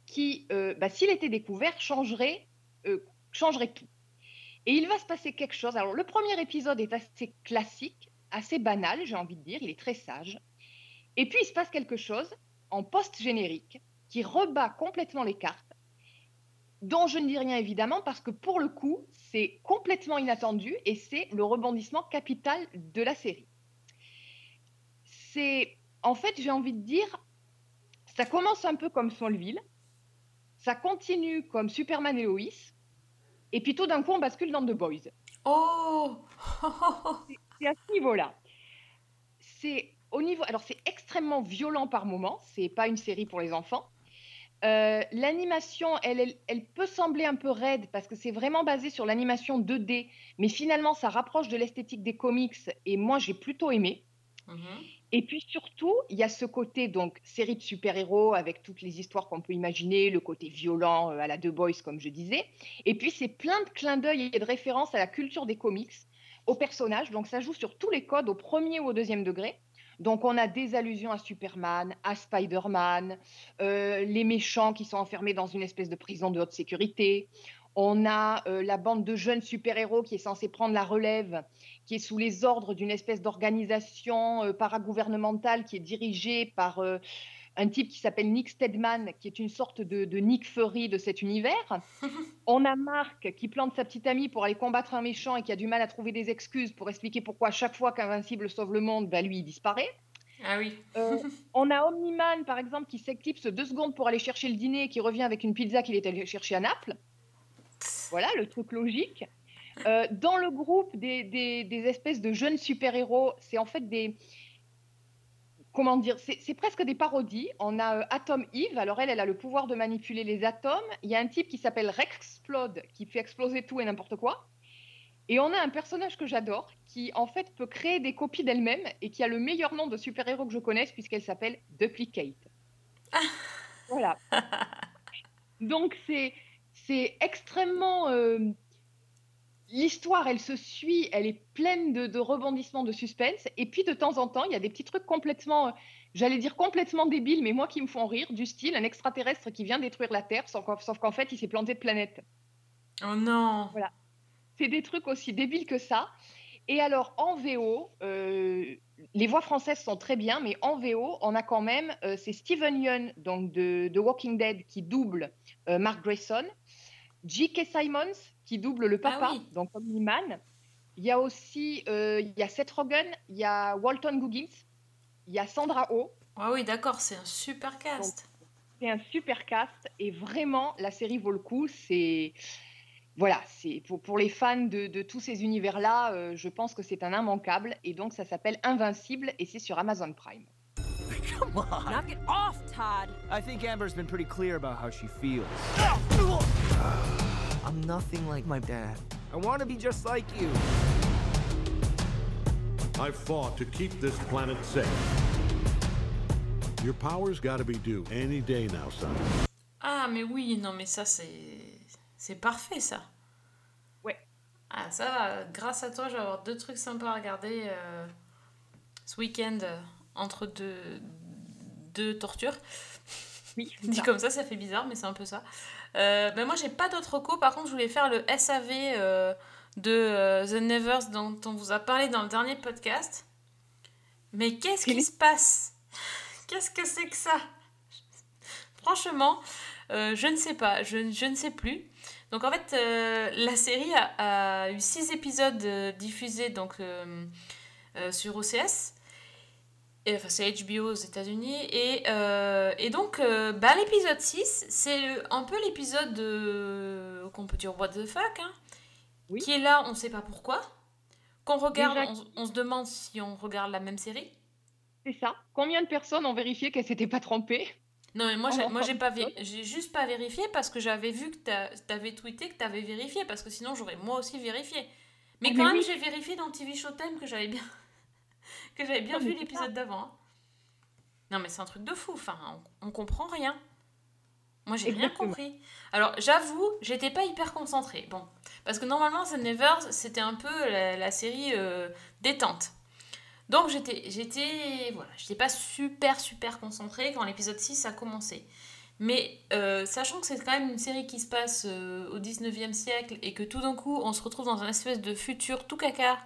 qui, euh, bah, s'il était découvert, changerait, euh, changerait tout. Et il va se passer quelque chose. Alors, le premier épisode est assez classique, assez banal, j'ai envie de dire. Il est très sage. Et puis, il se passe quelque chose en post-générique qui rebat complètement les cartes dont je ne dis rien évidemment parce que pour le coup, c'est complètement inattendu et c'est le rebondissement capital de la série. C'est, en fait, j'ai envie de dire, Ça commence un peu comme Smallville, ça continue comme Superman et Lois, et puis tout d'un coup, on bascule dans The Boys. Oh C'est à ce niveau-là. C'est au niveau. Alors, c'est extrêmement violent par moments. C'est pas une série pour les enfants. Euh, l'animation, elle, elle, elle peut sembler un peu raide parce que c'est vraiment basé sur l'animation 2D, mais finalement, ça rapproche de l'esthétique des comics et moi, j'ai plutôt aimé. Mhm. Et puis surtout, il y a ce côté donc série de super-héros avec toutes les histoires qu'on peut imaginer, le côté violent euh, à la The Boys comme je disais. Et puis c'est plein de clins d'œil et de références à la culture des comics, aux personnages. Donc ça joue sur tous les codes au premier ou au deuxième degré. Donc on a des allusions à Superman, à Spider-Man, euh, les méchants qui sont enfermés dans une espèce de prison de haute sécurité. On a euh, la bande de jeunes super-héros qui est censée prendre la relève, qui est sous les ordres d'une espèce d'organisation euh, paragouvernementale qui est dirigée par euh, un type qui s'appelle Nick Stedman, qui est une sorte de, de Nick Fury de cet univers. On a Mark qui plante sa petite amie pour aller combattre un méchant et qui a du mal à trouver des excuses pour expliquer pourquoi à chaque fois qu'Invincible sauve le monde, bah, lui, il disparaît. Ah oui. Euh, on a Omniman, par exemple, qui s'éclipse deux secondes pour aller chercher le dîner et qui revient avec une pizza qu'il est allé chercher à Naples. Voilà, le truc logique. Euh, dans le groupe des, des- des espèces de jeunes super-héros, c'est en fait des... Comment dire C'est presque des parodies. On a euh, Atom Eve. Alors elle, elle a le pouvoir de manipuler les atomes. Il y a un type qui s'appelle Rexplode qui fait exploser tout et n'importe quoi. Et on a un personnage que j'adore qui en fait peut créer des copies d'elle-même et qui a le meilleur nom de super-héros que je connaisse puisqu'elle s'appelle Duplicate. voilà. Donc c'est c'est extrêmement euh, l'histoire, elle se suit, elle est pleine de, de rebondissements, de suspense. Et puis de temps en temps, il y a des petits trucs complètement, j'allais dire complètement débiles, mais moi qui me font rire, du style un extraterrestre qui vient détruire la Terre, sauf qu'en sauf qu'en fait, il s'est planté de planète. Oh non Voilà. C'est des trucs aussi débiles que ça. Et alors, en VO, euh, les voix françaises sont très bien, mais en VO, on a quand même, euh, c'est Steven Yeun, donc de, de Walking Dead, qui double euh, Mark Grayson, J.K. Simons, qui double le papa, Ah oui. donc Omni-Man. Il y a aussi, euh, il y a Seth Rogen, il y a Walton Goggins, il y a Sandra Oh. Ah oui, d'accord, c'est un super cast. C'est un super cast et vraiment, la série vaut le coup. C'est voilà, c'est pour, pour les fans de, de tous ces univers-là, euh, je pense que c'est un immanquable et donc ça s'appelle Invincible et c'est sur Amazon Prime. Come on. Knock it off, Todd. I think Amber's been pretty clear about how she feels. I'm nothing like my dad. I want to be just like you. I've fought to keep this planet safe. Your power's gotta be due any day now, son. Ah, mais oui, non, mais ça, c'est. C'est parfait, ça. Ouais. Ah, ça va. Grâce à toi, je vais avoir deux trucs sympas à regarder euh, ce week-end euh, entre deux, deux tortures. Oui. Dit comme ça, ça fait bizarre, mais c'est un peu ça. Euh, ben moi, j'ai pas d'autres recos. Par contre, je voulais faire le SAV euh, de euh, The Nevers dont on vous a parlé dans le dernier podcast. Mais qu'est-ce qui se passe? Qu'est-ce que c'est que ça? Franchement, euh, je ne sais pas, je, je ne sais plus. Donc en fait, la série a, a eu six épisodes diffusés donc, sur OCS. Et, enfin, c'est HBO aux États-Unis. Et, euh, et donc, euh, bah, l'épisode 6, c'est un peu l'épisode de- qu'on peut dire What the fuck, hein, qui est là, on ne sait pas pourquoi. Qu'on regarde, Déjà- on, on se demande si on regarde la même série. C'est ça. Combien de personnes ont vérifié qu'elles s'étaient pas trompées Non, mais moi, j'ai, moi j'ai, pas j'ai juste pas vérifié parce que j'avais vu que tu avais tweeté que tu avais vérifié parce que sinon j'aurais moi aussi vérifié. Mais Ah, quand mais même, oui. j'ai vérifié dans TV Showtime que j'avais bien, que j'avais bien Non, vu l'épisode d'avant. hein. Non, mais c'est un truc de fou. Enfin, on, on comprend rien. Moi, j'ai rien compris. Alors, j'avoue, j'étais pas hyper concentrée. Bon, parce que normalement, The Nevers, c'était un peu la, la série euh, détente. Donc, j'étais, j'étais, voilà, j'étais pas super, super concentrée quand l'épisode 6 a commencé. Mais euh, sachant que c'est quand même une série qui se passe euh, au 19e siècle et que tout d'un coup, on se retrouve dans un espèce de futur tout caca,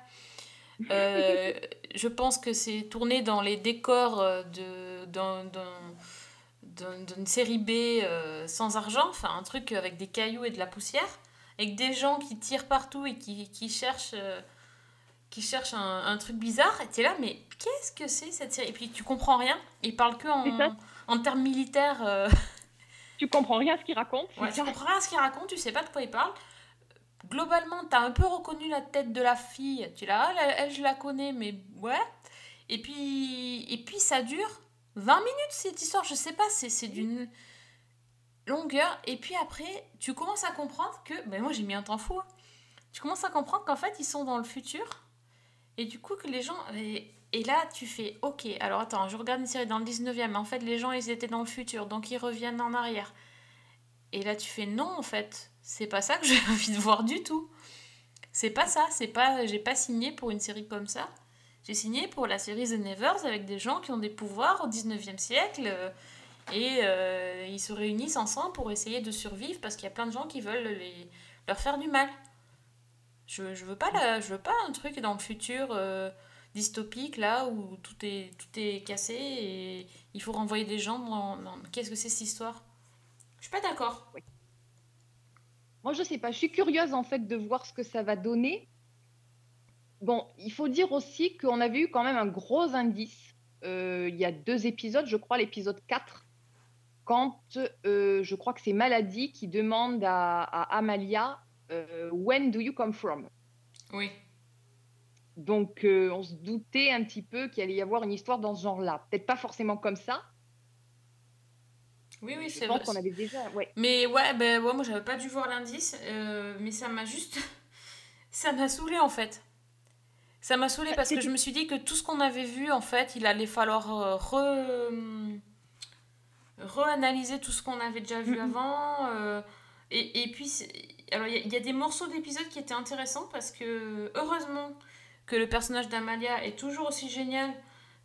euh, je pense que c'est tourné dans les décors euh, de, d'un- d'un- d'un- d'une série B euh, sans argent, enfin un truc avec des cailloux et de la poussière, avec des gens qui tirent partout et qui, qui cherchent, euh, qui cherche un, un truc bizarre, et t'es là, mais qu'est-ce que c'est cette série? Et puis tu comprends rien, il parle que en, en termes militaires. euh, Tu comprends rien à ce qu'il raconte. Ouais, tu comprends rien à ce qu'il raconte, tu sais pas de quoi il parle. Globalement, t'as un peu reconnu la tête de la fille. Tu l'as, elle, elle, je la connais, mais ouais. Et puis, et puis ça dure 20 minutes cette histoire, je sais pas, c'est d'une longueur. Et puis après, tu commences à comprendre que. Ben moi j'ai mis un temps fou. hein. Tu commences à comprendre qu'en fait ils sont dans le futur. Et du coup que les gens. Et, et là tu fais ok, alors attends, je regarde une série dans le 19e, mais en fait les gens ils étaient dans le futur, donc ils reviennent en arrière. Et là, tu fais non, en fait, c'est pas ça que j'ai envie de voir du tout. C'est pas ça, c'est pas, j'ai pas signé pour une série comme ça. J'ai signé pour la série The Nevers avec des gens qui ont des pouvoirs au 19e siècle euh, et euh, ils se réunissent ensemble pour essayer de survivre parce qu'il y a plein de gens qui veulent leur faire du mal. Je, je veux pas je veux pas un truc dans le futur euh, dystopique là où tout est tout est cassé et il faut renvoyer des gens dans, dans- qu'est-ce que c'est cette histoire? Je suis pas d'accord. Moi, je sais pas. Je suis curieuse en fait de voir ce que ça va donner. Bon, il faut dire aussi qu'on avait eu quand même un gros indice. euh, il y a deux épisodes, je crois, l'épisode 4, quand euh, je crois que c'est Maladie qui demande à, à Amalia euh, When do you come from? Oui. Donc, on se doutait un petit peu qu'il allait y avoir une histoire dans ce genre-là. Peut-être pas forcément comme ça. Oui, oui, c'est vrai. qu'on avait déjà. Ouais. Mais ouais, ben ouais, moi j'avais pas dû voir l'indice, euh, mais ça m'a juste. ça m'a saoulé en fait. Ça m'a saoulé parce que je me suis dit que tout ce qu'on avait vu, en fait, il allait falloir euh, re. reanalyser tout ce qu'on avait déjà vu avant. euh, et, et puis, alors il y, a- il y a des morceaux d'épisodes qui étaient intéressants parce que heureusement que le personnage d'Amalia est toujours aussi génial.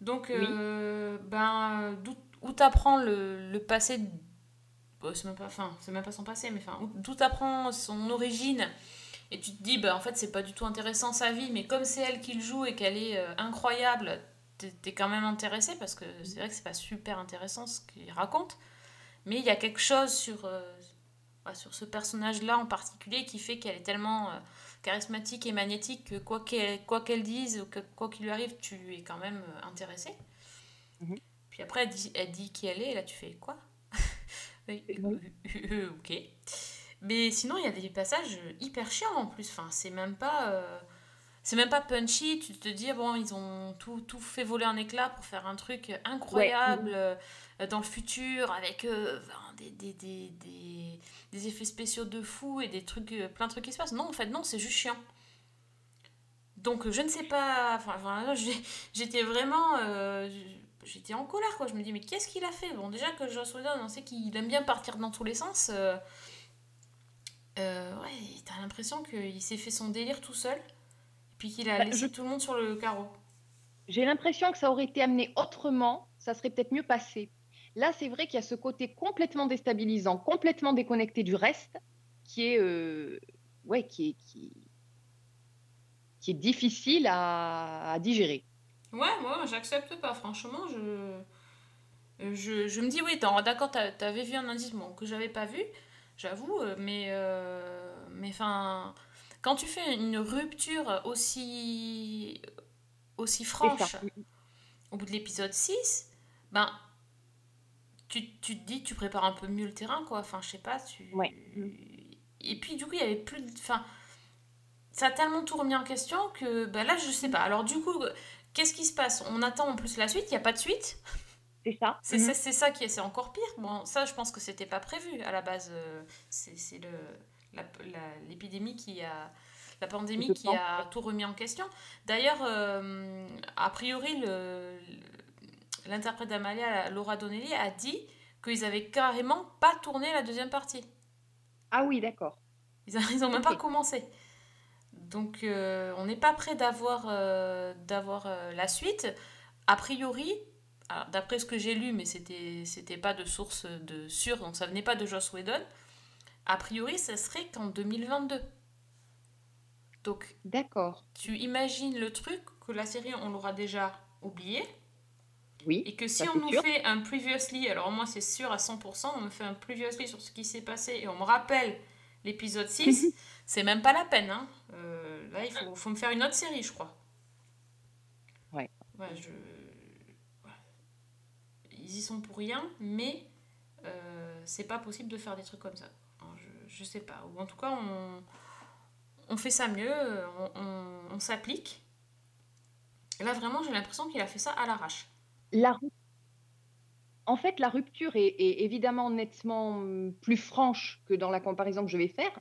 Donc, euh, ben, d'où- où t'apprends le, le passé Bon, c'est même pas enfin c'est même pas son passé mais enfin où- d'où t'apprends son origine et tu te dis bah en fait c'est pas du tout intéressant sa vie mais comme c'est elle qui le joue et qu'elle est euh, incroyable t'es quand même intéressé parce que c'est vrai que c'est pas super intéressant ce qu'il raconte mais il y a quelque chose sur euh, bah, sur ce personnage là en particulier qui fait qu'elle est tellement euh, charismatique et magnétique que quoi qu'elle quoi qu'elle dise que quoi qu'il lui arrive tu es quand même intéressé puis après elle dit, elle dit qui elle est et là tu fais quoi? Oui, euh, ok. Mais sinon, il y a des passages hyper chiants en plus. Enfin, c'est même pas. euh, C'est même pas punchy, tu te dis, bon, ils ont tout, tout fait voler en éclats pour faire un truc incroyable euh, dans le futur avec euh, des, des, des, des, des effets spéciaux de fou et des trucs, plein de trucs qui se passent. Non, en fait, non, c'est juste chiant. Donc, je ne sais pas. Enfin, voilà, j'étais vraiment. J'étais en colère, quoi. Je me dis, mais qu'est-ce qu'il a fait? Bon, déjà que Joss Whedon, on sait qu'il aime bien partir dans tous les sens. euh, euh, ouais, t'as l'impression qu'il s'est fait son délire tout seul. Et puis qu'il a Bah, laissé je- tout le monde sur le carreau. J'ai l'impression que ça aurait été amené autrement, ça serait peut-être mieux passé. Là, c'est vrai qu'il y a ce côté complètement déstabilisant, complètement déconnecté du reste, qui est, euh, ouais, qui est, qui, qui est difficile à, à digérer. Ouais, moi, j'accepte pas. Franchement, je. Je, je me dis, oui, d'accord, t'a- t'avais vu un indice bon, que j'avais pas vu, j'avoue, euh, mais. euh, mais enfin. Quand tu fais une rupture aussi. aussi franche au bout de l'épisode 6, ben. Tu, tu te dis, tu prépares un peu mieux le terrain, quoi. Enfin, je sais pas, tu. Et puis, du coup, il y avait plus de. Enfin. Ça a tellement tout remis en question que. Ben là, je sais pas. Alors, du coup, qu'est-ce qui se passe On attend en plus la suite, il n'y a pas de suite. C'est ça. C'est Mhm. c'est- ça qui est, c'est encore pire. Bon, ça, je pense que c'était pas prévu à la base. euh, C'est l'épidémie qui a la pandémie qui a tout remis en question. D'ailleurs, euh, a priori, l'interprète d'Amalia, Laura Donnelly, a dit qu'ils avaient carrément pas tourné la deuxième partie. Ah oui, d'accord. Ils a- ils ont même pas commencé. Donc, euh, on n'est pas prêt d'avoir euh, euh, la suite. A priori, d'après ce que j'ai lu, mais c'était c'était pas de source de sûre, donc ça venait pas de Joss Whedon. A priori, ça serait qu'en 2022. Donc, D'accord. tu imagines le truc que la série, on l'aura déjà oublié? Oui. Et que si on nous sûr. fait un previously, alors moi c'est sûr à 100%, on me fait un previously sur ce qui s'est passé et on me rappelle l'épisode 6, c'est même pas la peine. Hein. Euh, là, il faut, faut me faire une autre série, je crois. Ouais. Ouais, je... ouais. Ils y sont pour rien, mais euh, c'est pas possible de faire des trucs comme ça. Alors, je, je sais pas. Ou en tout cas, on, on fait ça mieux, on, on- on s'applique. Là, vraiment, j'ai l'impression qu'il a fait ça à l'arrache. La ru- En fait, la rupture est, est évidemment nettement hum, plus franche que dans la comparaison que je vais faire,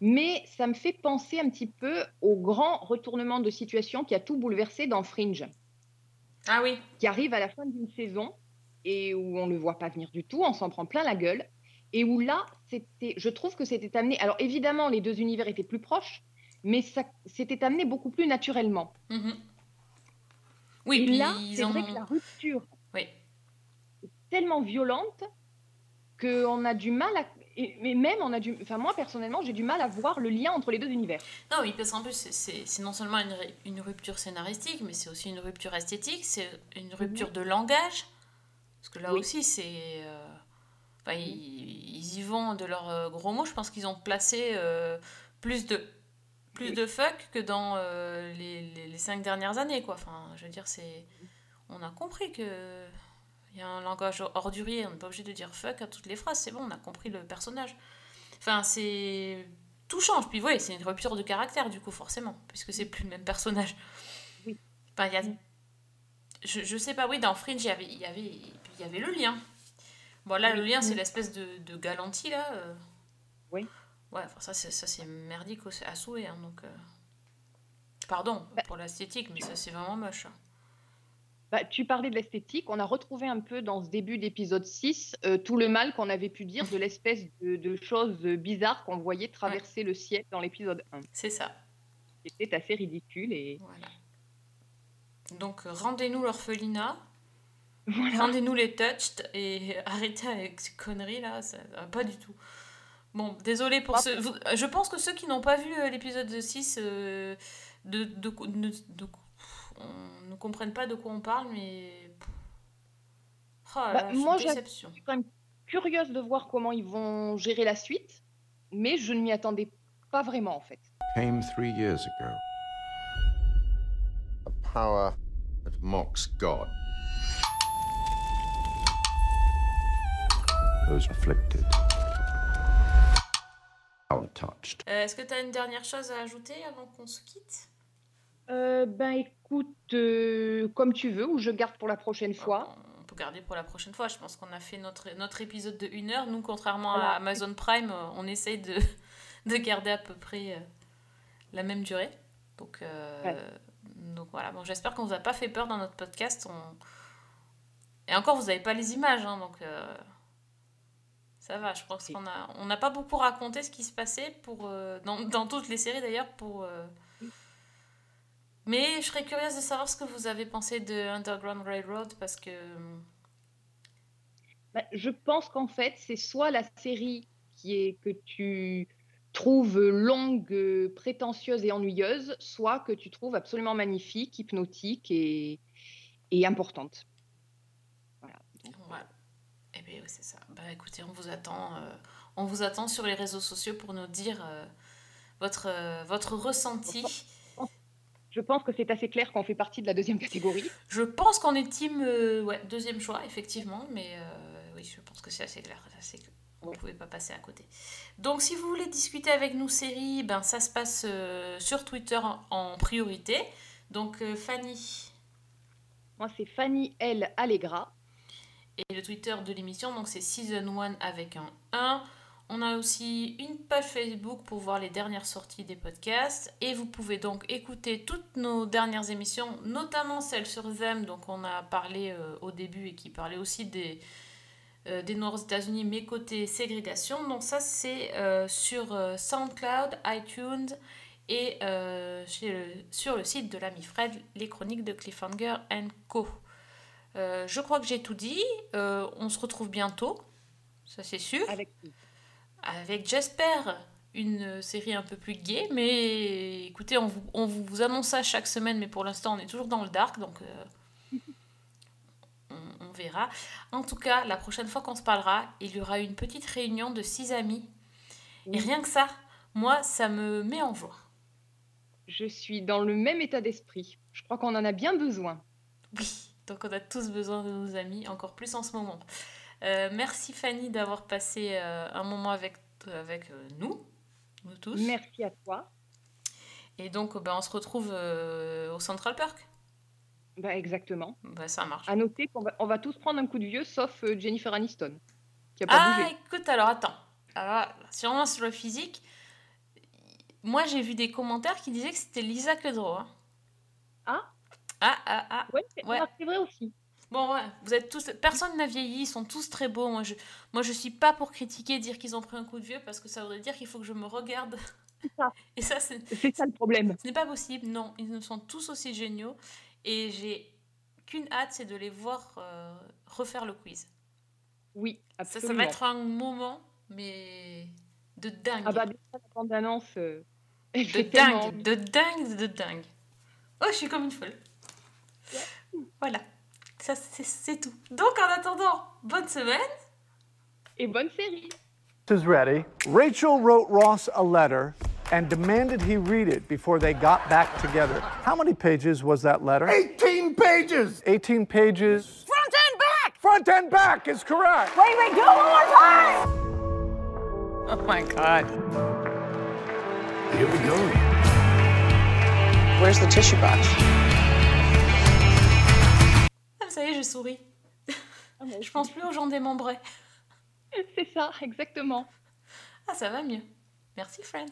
mais ça me fait penser un petit peu au grand retournement de situation qui a tout bouleversé dans Fringe, Ah oui, qui arrive à la fin d'une saison et où on ne le voit pas venir du tout, on s'en prend plein la gueule, et où là, c'était, je trouve que c'était amené. Alors évidemment, les deux univers étaient plus proches, mais ça c'était amené beaucoup plus naturellement. Mhm. Oui, et puis là, c'est vrai que la rupture tellement violente qu'on a du mal à. Mais même, on a du. Enfin, moi, personnellement, j'ai du mal à voir le lien entre les deux univers. Non, oui, parce qu'en plus, c'est- non seulement une, rupture scénaristique, mais c'est aussi une rupture esthétique, c'est une rupture de langage. Parce que là Oui. aussi, c'est. euh, enfin, ils, ils y vont de leurs euh, gros mots. Je pense qu'ils ont placé euh, plus de plus de fuck que dans euh, les, les, les cinq dernières années, quoi. Enfin, je veux dire, c'est. On a compris que. Il y a un langage ordurier, on n'est pas obligé de dire fuck à toutes les phrases, c'est bon, on a compris le personnage. Enfin, c'est. Tout change, puis oui, c'est une rupture de caractère, du coup, forcément, puisque c'est plus le même personnage. Oui. Enfin, il y a. Je, je sais pas, oui, dans Fringe, il y avait, il y avait, y avait le lien. Bon, là, le lien, c'est l'espèce de, de galantie, là. euh. Oui. Ouais, enfin, ça, c'est, ça, c'est merdique à souhait, hein, donc. euh. Pardon pour l'esthétique, mais ça, c'est vraiment moche. hein. Bah, tu parlais de l'esthétique. On a retrouvé un peu dans ce début d'épisode 6 euh, tout le mal qu'on avait pu dire de l'espèce de, de choses bizarres qu'on voyait traverser le ciel dans l'épisode 1. C'est ça. C'était assez ridicule. Et Voilà. Donc, euh, rendez-nous l'orphelinat. Voilà. Rendez-nous les touched et arrêtez avec ces conneries là, ça pas du tout. Bon, désolé pour ceux. vous- Je pense que ceux qui n'ont pas vu euh, l'épisode 6 euh, de, de, de- de- on ne comprennent pas de quoi on parle, mais. Oh là Bah, moi, déception. je suis quand même curieuse de voir comment ils vont gérer la suite, mais je ne m'y attendais pas vraiment en fait. Came three years ago. A power that mocks God. Those afflicted. Touched. Euh, Est-ce que tu as une dernière chose à ajouter avant qu'on se quitte? Euh, ben écoute, euh, comme tu veux, ou je garde pour la prochaine fois. On peut garder pour la prochaine fois. Je pense qu'on a fait notre, notre épisode de 1 heure. Nous, contrairement Voilà. à Amazon Prime, euh, on essaye de, de garder à peu près euh, la même durée. Donc, donc voilà. Bon, J'espère qu'on vous a pas fait peur dans notre podcast. On... Et encore, vous n'avez pas les images. hein, donc ça va. Je pense qu'on a, on n'a pas beaucoup raconté ce qui se passait pour, dans, dans toutes les séries d'ailleurs. pour Mais je serais curieuse de savoir ce que vous avez pensé de Underground Railroad parce que. Ben, je pense qu'en fait, c'est soit la série qui est que tu trouves longue, prétentieuse et ennuyeuse, soit que tu trouves absolument magnifique, hypnotique et, et importante. Voilà. Eh bien, oui, c'est ça. Bah écoutez, on vous attend, euh, on vous attend sur les réseaux sociaux pour nous dire euh, votre, euh, votre ressenti. Je pense que c'est assez clair qu'on fait partie de la deuxième catégorie. Je pense qu'on est team euh, ouais, deuxième choix, effectivement, mais euh, oui, je pense que c'est assez clair. Que vous ne pouvez pas passer à côté. Donc, si vous voulez discuter avec nous, série, ben, ça se passe euh, sur Twitter en, priorité. Donc, Fanny. Moi, c'est Fanny L. Allegra. Et le Twitter de l'émission, donc c'est Season 1 avec un 1. On a aussi une page Facebook pour voir les dernières sorties des podcasts. Et vous pouvez donc écouter toutes nos dernières émissions, notamment celle sur Them, donc on a parlé euh, au début et qui parlait aussi des, euh, des Noirs aux États-Unis, mais côté ségrégation. Donc ça, c'est euh, sur SoundCloud, iTunes et sur le site de l'ami Fred, les chroniques de Cliffhanger Co. Je crois que j'ai tout dit. On se retrouve bientôt, ça c'est sûr. J'espère, une série un peu plus gay. Mais écoutez, on vous, on vous annonce ça chaque semaine, mais pour l'instant on est toujours dans le dark, donc euh, on, on verra. En tout cas, la prochaine fois qu'on se parlera, il y aura une petite réunion de six amis. Et rien que ça, moi, ça me met en joie. Je suis dans le même état d'esprit. Je crois qu'on en a bien besoin. Oui, donc on a tous besoin de nos amis, encore plus en ce moment. Euh, merci Fanny d'avoir passé euh, un moment avec, avec euh, nous, nous tous. Merci à toi. Et donc, ben, on se retrouve au Central Park. Bah, exactement. Bah, ça marche. À noter qu'on va, on va tous prendre un coup de vieux, sauf Jennifer Aniston, qui a pas Ah, bougé. écoute, alors attends. Alors, sûrement sur le physique, moi j'ai vu des commentaires qui disaient que c'était Lisa Kudrow. hein. Ah Ah, ah, ah. Ouais, c'est Ouais. c'est vrai aussi. Bon, ouais, vous êtes tous. Personne n'a vieilli, ils sont tous très beaux. Moi je, moi, je suis pas pour critiquer, dire qu'ils ont pris un coup de vieux, parce que ça voudrait dire qu'il faut que je me regarde. ça. Et ça, c'est. C'est ça le problème. Ce n'est pas possible, non. Ils ne sont tous aussi géniaux. Et j'ai qu'une hâte, c'est de les voir euh, refaire le quiz. Oui, Ça, ça absolument. va être un moment, mais de dingue. Ah bah, déjà, la bande-annonce, euh, de dingue, de dingue, de dingue. Oh, je suis comme une folle. Voilà, ça c'est c'est tout. Donc en attendant, bonne semaine. Et bonne série. is ready. Rachel wrote Ross a letter and demanded he read it before they got back together. How many pages was that letter? 18 pages! 18 pages. Front and back! Front and back is correct. Wait, wait, do it one more time! Oh my god. Here we go. Where's the tissue box? Ça y est, je souris. Ah, Je pense plus aux gens démembrés. C'est ça, exactement. Ah, ça va mieux. Merci, Friends.